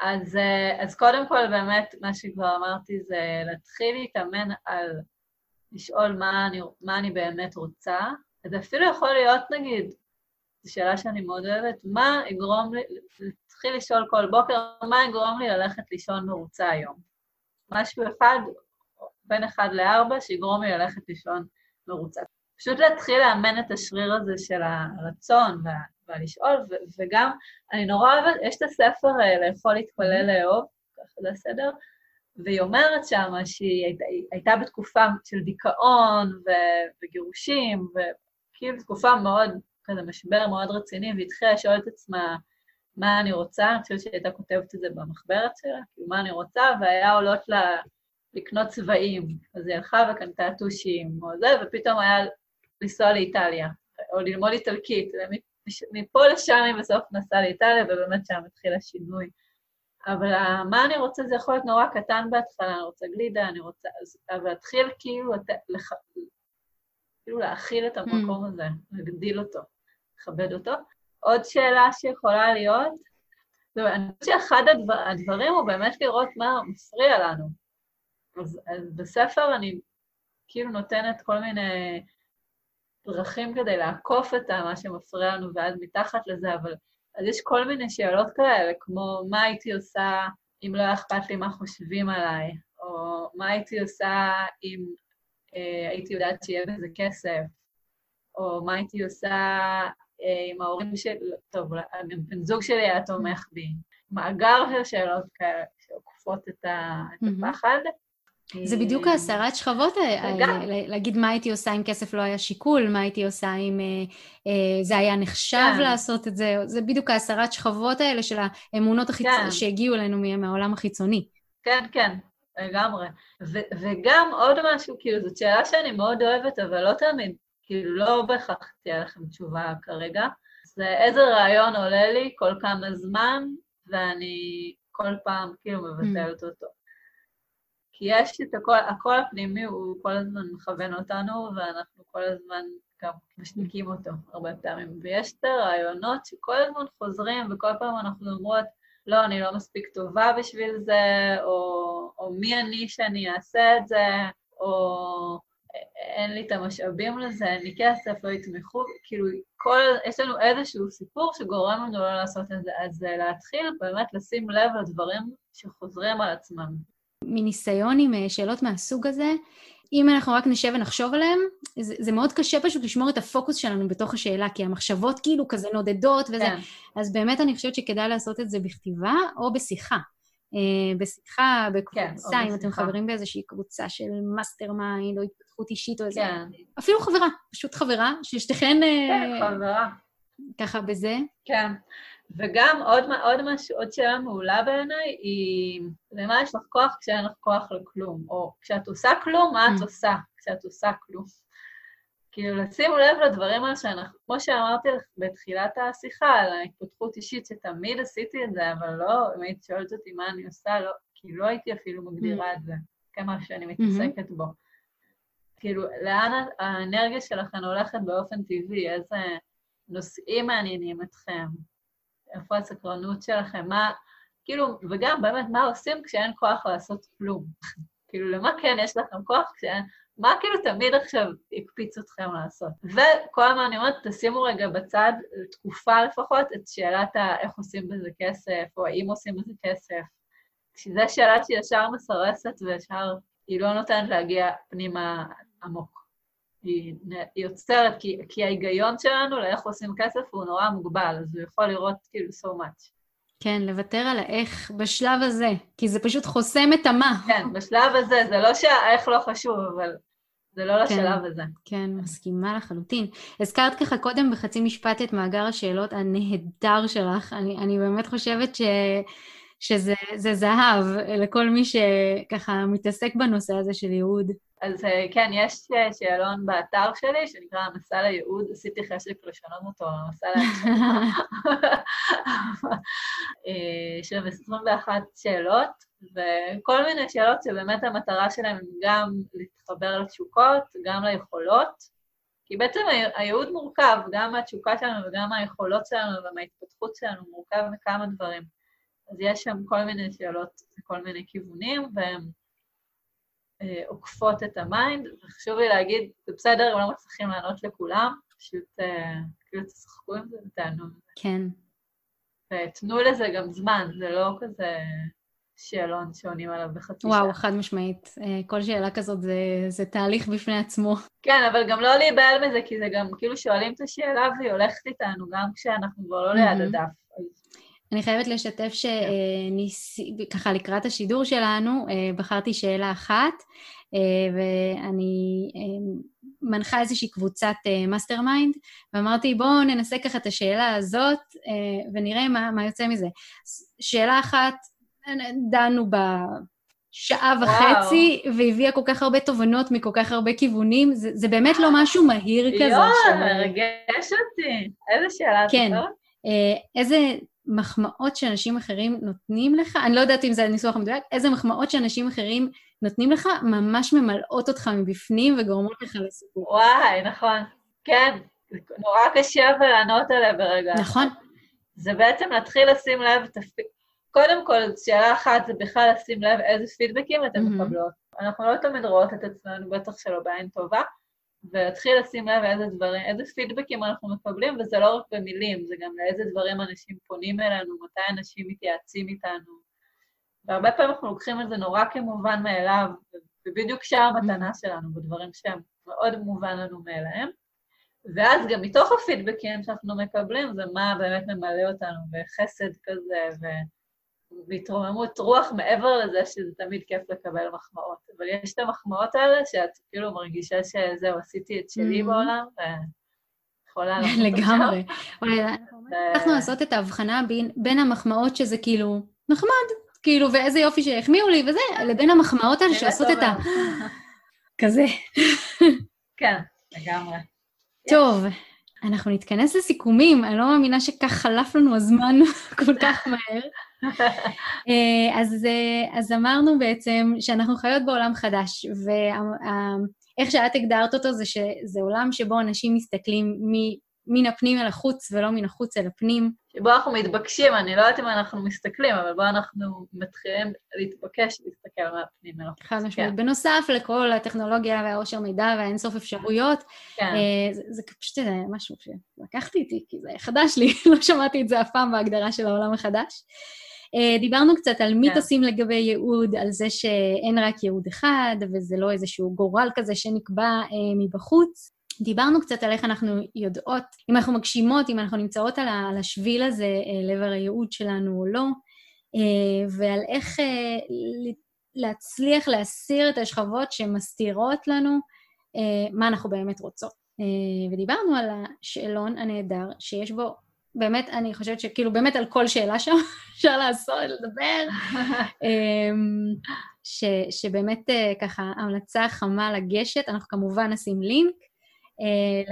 אז, אה, אז קודם כל, באמת, מה שכבר אמרתי זה להתחיל להתאמן על לשאול מה אני, מה אני באמת רוצה. זה אפילו יכול להיות, נגיד, זו שאלה שאני מאוד אוהבת, מה יגרום לי, להתחיל לשאול כל בוקר, מה יגרום לי ללכת לישון מרוצה היום? משהו אחד, בין אחד לארבע, שיגרום לי ללכת לישון מרוצה. פשוט להתחיל לאמן את השריר הזה של הרצון וה, והלשאול, ו, וגם, אני נורא אוהבת, יש את הספר אה, לאכול, להתפלל, לאהוב, ככה זה הסדר, והיא אומרת שמה שהיא הייתה, הייתה בתקופה של דיכאון ו, וגירושים, וכאילו תקופה מאוד, כזה משבר מאוד רציני, והיא התחילה לשאול את עצמה מה אני רוצה, אני חושבת שהיא הייתה כותבת את זה במחברת שלה, כאילו מה אני רוצה, והיה עולות לה לקנות צבעים. אז היא הלכה וקנתה טושים או זה, ופתאום היה לנסוע לאיטליה, או ללמוד איטלקית. מפה לשם היא בסוף נסעה לאיטליה, ובאמת שם התחיל השינוי. אבל מה אני רוצה זה יכול להיות נורא קטן בהתחלה, אני רוצה גלידה, אני רוצה... אבל להתחיל כאילו, לח, כאילו להכיל את המקום הזה, להגדיל אותו, לכבד אותו. עוד שאלה שיכולה להיות, אני חושבת שאחד הדבר, הדברים הוא באמת לראות מה מפריע לנו. אז, אז בספר אני כאילו נותנת כל מיני דרכים כדי לעקוף את מה שמפריע לנו, ואז מתחת לזה, אבל אז יש כל מיני שאלות כאלה, כמו מה הייתי עושה אם לא היה אכפת לי מה חושבים עליי, או מה הייתי עושה אם אה, הייתי יודעת שיהיה בזה כסף, או מה הייתי עושה אה, עם ההורים של... טוב, בן זוג שלי היה תומך בי. מאגר של שאלות כאלה שעוקפות את, ה... את הפחד. זה בדיוק הסערת שכבות להגיד מה הייתי עושה אם כסף לא היה שיקול, מה הייתי עושה אם אה, זה היה נחשב כן. לעשות את זה, זה בדיוק הסערת שכבות האלה של האמונות. כן. שהגיעו אלינו מהעולם החיצוני. כן, כן, לגמרי. וגם עוד משהו, כאילו, זאת שאלה שאני מאוד אוהבת, אבל לא תמיד, כאילו, לא בהכרח תהיה לכם תשובה כרגע. זה איזה רעיון עולה לי כל כמה זמן, ואני כל פעם כאילו מבטלת אותו. כי יש את הכל, הקול הפנימי הוא כל הזמן מכוון אותנו, ואנחנו כל הזמן גם משתיקים אותו הרבה פעמים. ויש את הרעיונות שכל הזמן חוזרים, וכל פעם אנחנו אומרות, לא, אני לא מספיק טובה בשביל זה, או, או מי אני שאני אעשה את זה, או אין לי את המשאבים לזה, אין לי כסף, לא יתמכו, כאילו, כל, יש לנו איזשהו סיפור שגורם לנו לא לעשות את זה. אז להתחיל באמת לשים לב לדברים שחוזרים על עצמם. מניסיון עם אה, שאלות מהסוג הזה, אם אנחנו רק נשב ונחשוב עליהן, זה, זה מאוד קשה פשוט לשמור את הפוקוס שלנו בתוך השאלה, כי המחשבות כאילו כזה נודדות וזה, כן. אז באמת אני חושבת שכדאי לעשות את זה בכתיבה או בשיחה. אה, בשיחה, בקבוצה, כן, אם אתם חברים באיזושהי קבוצה של mastermind או התפתחות אישית או איזה... כן. אפילו חברה, פשוט חברה, ששתיכן... אה, כן, חברה. ככה בזה. כן. וגם עוד, עוד משהו, עוד שאלה מעולה בעיניי, היא למה יש לך כוח כשאין לך כוח לכלום? או כשאת עושה כלום, מה את mm. עושה כשאת עושה כלום? כאילו, לשימו לב לדברים האלה שאנחנו, כמו שאמרתי לך בתחילת השיחה, על ההתפתחות אישית, שתמיד עשיתי את זה, אבל לא, אם היית שואלת אותי מה אני עושה, לא, כי לא הייתי אפילו מגדירה את זה כמה שאני mm-hmm. מתעסקת בו. כאילו, לאן האנרגיה שלכם הולכת באופן טבעי, איזה נושאים מעניינים אתכם, איפה הסקרנות שלכם, מה, כאילו, וגם באמת, מה עושים כשאין כוח לעשות כלום? כאילו, למה כן יש לכם כוח כשאין... מה כאילו תמיד עכשיו הקפיץ אתכם לעשות? וכל הזמן אני אומרת, תשימו רגע בצד, תקופה לפחות, את שאלת איך עושים בזה כסף, או האם עושים בזה כסף. שזו שאלה שישר מסרסת וישר היא לא נותנת להגיע פנימה עמוק. היא, יוצרת, כי, כי ההיגיון שלנו לאיך עושים כסף הוא נורא מוגבל, אז הוא יכול לראות כאילו so much. כן, לוותר על האיך בשלב הזה, כי זה פשוט חוסם את המה. כן, בשלב הזה, זה לא שהאיך לא חשוב, אבל זה לא כן, לשלב הזה. כן, מסכימה לחלוטין. הזכרת ככה קודם בחצי משפט את מאגר השאלות הנהדר שלך. אני, אני באמת חושבת ש... שזה זהב לכל מי שככה מתעסק בנושא הזה של ייעוד. אז אה, כן, יש אה, שאלון באתר שלי שנקרא המסע לייעוד, עשיתי חשק לשנות אותו למסע לייעוד. יש שם 21 שאלות, וכל מיני שאלות שבאמת המטרה שלהן גם להתחבר לתשוקות, גם ליכולות, כי בעצם הייעוד מורכב, גם מהתשוקה שלנו וגם מהיכולות שלנו ומההתפתחות שלנו, מורכב מכמה דברים. אז יש שם כל מיני שאלות וכל מיני כיוונים, והן אה, עוקפות את ה mind, וחשוב לי להגיד, זה בסדר, אם לא מצליחים לענות לכולם, פשוט אה, כאילו תשחקו עם זה ותענו עם זה. כן. ותנו לזה גם זמן, זה לא כזה שאלון שעונים עליו בחצי שעה. וואו, חד משמעית. אה, כל שאלה כזאת זה, זה תהליך בפני עצמו. כן, אבל גם לא להיבהל מזה, כי זה גם כאילו שואלים את השאלה והיא הולכת איתנו, גם כשאנחנו כבר לא ליד הדף. אני חייבת לשתף שככה לקראת השידור שלנו אה, בחרתי שאלה אחת אה, ואני מנחה איזושהי קבוצת mastermind ואמרתי בואו ננסה ככה את השאלה הזאת ונראה מה, מה יוצא מזה. שאלה אחת דנו בה שעה וחצי, והביאה כל כך הרבה תובנות מכל כך הרבה כיוונים, זה, זה באמת לא משהו מהיר כזה. יואו, מרגש אותי. איזה שאלה כן. אה, איזה מחמאות שאנשים אחרים נותנים לך, אני לא יודעת אם זה הניסוח המדויק, איזה מחמאות שאנשים אחרים נותנים לך, ממש ממלאות אותך מבפנים וגורמות לך לסיפור. וואי, נכון. כן, נורא קשה אבל לענות עליה ברגע. נכון. זה בעצם להתחיל לשים לב, קודם כל, שאלה אחת זה בכלל לשים לב איזה פידבקים אתן mm-hmm. מקבלות. אנחנו לא תמיד רואות את עצמנו, בטח שלא בעין טובה, ולהתחיל לשים לב איזה דברים, איזה פידבקים אנחנו מקבלים, וזה לא רק במילים, זה גם לאיזה דברים אנשים פונים אלינו, מתי אנשים מתייעצים איתנו. והרבה פעמים אנחנו לוקחים את זה נורא כמובן מאליו, ובדיוק שם המתנה שלנו, בדברים שהם מאוד מובן לנו מאליהם. ואז גם מתוך הפידבקים שאנחנו מקבלים, זה מה באמת ממלא אותנו בחסד כזה, ו... והתרוממות רוח מעבר לזה שזה תמיד כיף לקבל מחמאות. אבל יש את המחמאות האלה שאת כאילו מרגישה שזהו, עשיתי את שלי mm-hmm. בעולם, ויכולה לעשות עכשיו. לגמרי. אנחנו לעשות את ההבחנה בין המחמאות שזה כאילו נחמד, כאילו, ואיזה יופי שהחמיאו לי וזה, לבין המחמאות האלה שעושות את ה... כזה. כן, לגמרי. טוב, אנחנו נתכנס לסיכומים, אני לא מאמינה שכך חלף לנו הזמן כל כך מהר. אה, אז, אה, אז אמרנו בעצם שאנחנו חיות בעולם חדש, ואיך שאת הגדרת אותו זה שזה עולם שבו אנשים מסתכלים מן הפנים אל החוץ ולא מן החוץ אל הפנים. שבו אנחנו מתבקשים, אני לא יודעת אם אנחנו מסתכלים, אבל בו אנחנו מתחילים להתבקש להסתכל מהפנים אל החוץ. חד משמעית. כן. בנוסף לכל הטכנולוגיה והעושר מידע והאינסוף אפשרויות, כן. אה, זה, זה פשוט משהו שלקחתי איתי, כי זה חדש לי, לא שמעתי את זה אף פעם בהגדרה של העולם החדש. אה, דיברנו קצת על מיתוסים כן. לגבי ייעוד, על זה שאין רק ייעוד אחד, וזה לא איזשהו גורל כזה שנקבע אה, מבחוץ. דיברנו קצת על איך אנחנו יודעות, אם אנחנו מגשימות, אם אנחנו נמצאות על השביל הזה אה, לעבר הייעוד שלנו או לא, אה, ועל איך אה, להצליח להסיר את השכבות שמסתירות לנו מה אנחנו באמת רוצות. ודיברנו על השאלון הנהדר שיש בו באמת, אני חושבת שכאילו באמת על כל שאלה שם אפשר לעשות, לדבר, ש, שבאמת ככה המלצה חמה לגשת, אנחנו כמובן נשים לינק,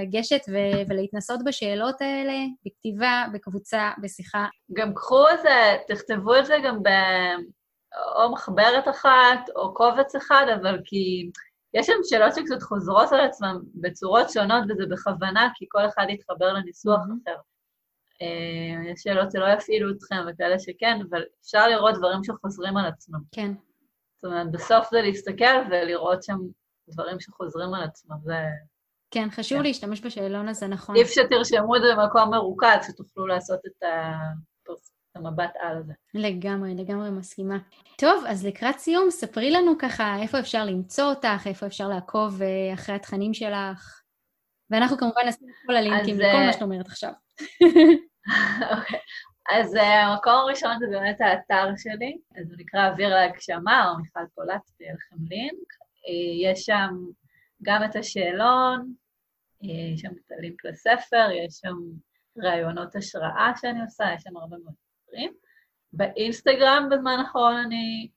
לגשת ו- ולהתנסות בשאלות האלה, בכתיבה, בקבוצה, בשיחה. גם קחו את זה, תכתבו את זה גם ב... או מחברת אחת או קובץ אחד, אבל כי יש שם שאלות שקצת חוזרות על עצמן בצורות שונות, וזה בכוונה, כי כל אחד יתחבר לניסוח mm-hmm. אחר. אה, יש שאלות שלא יפעילו אתכם וכאלה שכן, אבל אפשר לראות דברים שחוזרים על עצמם. כן. זאת אומרת, בסוף זה להסתכל ולראות שם דברים שחוזרים על עצמם, זה... כן, חשוב כן. להשתמש בשאלון הזה, נכון. עדיף שתרשמו את זה במקום מרוכז, שתוכלו לעשות את המבט על זה. לגמרי, לגמרי מסכימה. טוב, אז לקראת סיום, ספרי לנו ככה איפה אפשר למצוא אותך, איפה אפשר לעקוב אה, אחרי התכנים שלך. ואנחנו כמובן נשים את כל הלינקים לכל מה אה, שאת אומרת עכשיו. אוקיי. אז uh, המקום הראשון זה באמת האתר שלי, אז הוא נקרא אוויר להגשמה, או מיכל פולט, תהיה לכם לינק. יש שם גם את השאלון, אה, יש שם את הלינק לספר, יש שם ראיונות השראה שאני עושה, יש שם הרבה מאוד דברים. באינסטגרם בזמן האחרון אני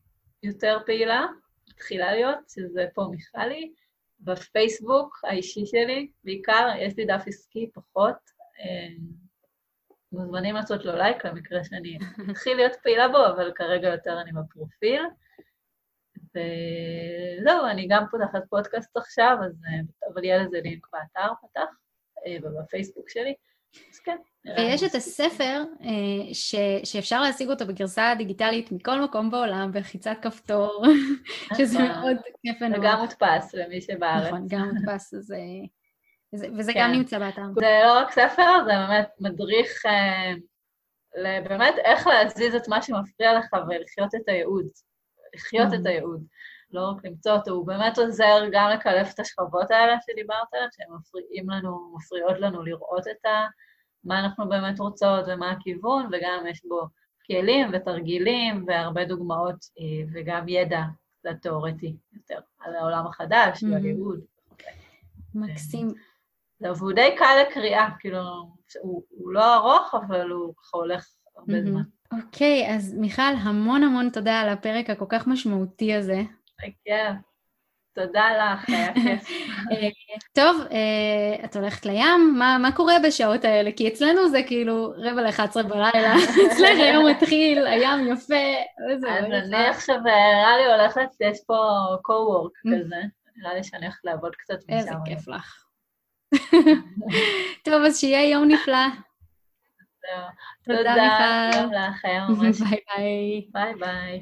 יותר פעילה, מתחילה להיות, שזה פה מיכלי. בפייסבוק האישי שלי, בעיקר, יש לי דף עסקי פחות. אה, מוזמנים לעשות לו לייק למקרה שאני אתחיל להיות פעילה בו, אבל כרגע יותר אני בפרופיל. וזהו, אני גם פותחת פודקאסט עכשיו, אז, אה, אבל יהיה לזה לינק באתר פתח, אה, ובפייסבוק שלי, אז כן. ויש את הספר אה, ש, שאפשר להשיג אותו בגרסה דיגיטלית מכל מקום בעולם, בחיצת כפתור, שזה. מאוד כיף ונורא. וגם מודפס למי שבארץ. נכון, גם מודפס, אז... וזה, כן. גם נמצא באתר. זה לא רק ספר, זה באמת מדריך באמת איך להזיז את מה שמפריע לך ולחיות את הייעוד. לחיות את mm. הייעוד, לא רק למצוא אותו, הוא באמת עוזר גם לקלף את השכבות האלה שדיברת עליהן, שהן מפריעים לנו, מפריעות לנו לראות את ה... מה אנחנו באמת רוצות ומה הכיוון, וגם יש בו כלים ותרגילים והרבה דוגמאות אה, וגם ידע קצת תיאורטי יותר על העולם החדש ועל. ייעוד. מקסים. והוא די קל לקריאה, כאילו, הוא, הוא לא ארוך, אבל הוא ככה הולך הרבה mm-hmm. זמן. אוקיי, okay, אז מיכל, המון המון תודה על הפרק הכל כך משמעותי הזה. כן, תודה לך, היה כיף. אה, טוב, אה, את הולכת לים? מה, מה קורה בשעות האלה? כי אצלנו זה כאילו רבע ל-11 בלילה, אצלך היום מתחיל, הים יפה, איזה... אז אני עכשיו, אה, נראה לי הולכת, יש פה co-work כזה, נראה לי שאני הולכת לעבוד קצת משם. איזה כיף לך. טוב, אז שיהיה יום נפלא. תודה, תודה, גם לך, היה ממש... ביי ביי. ביי ביי.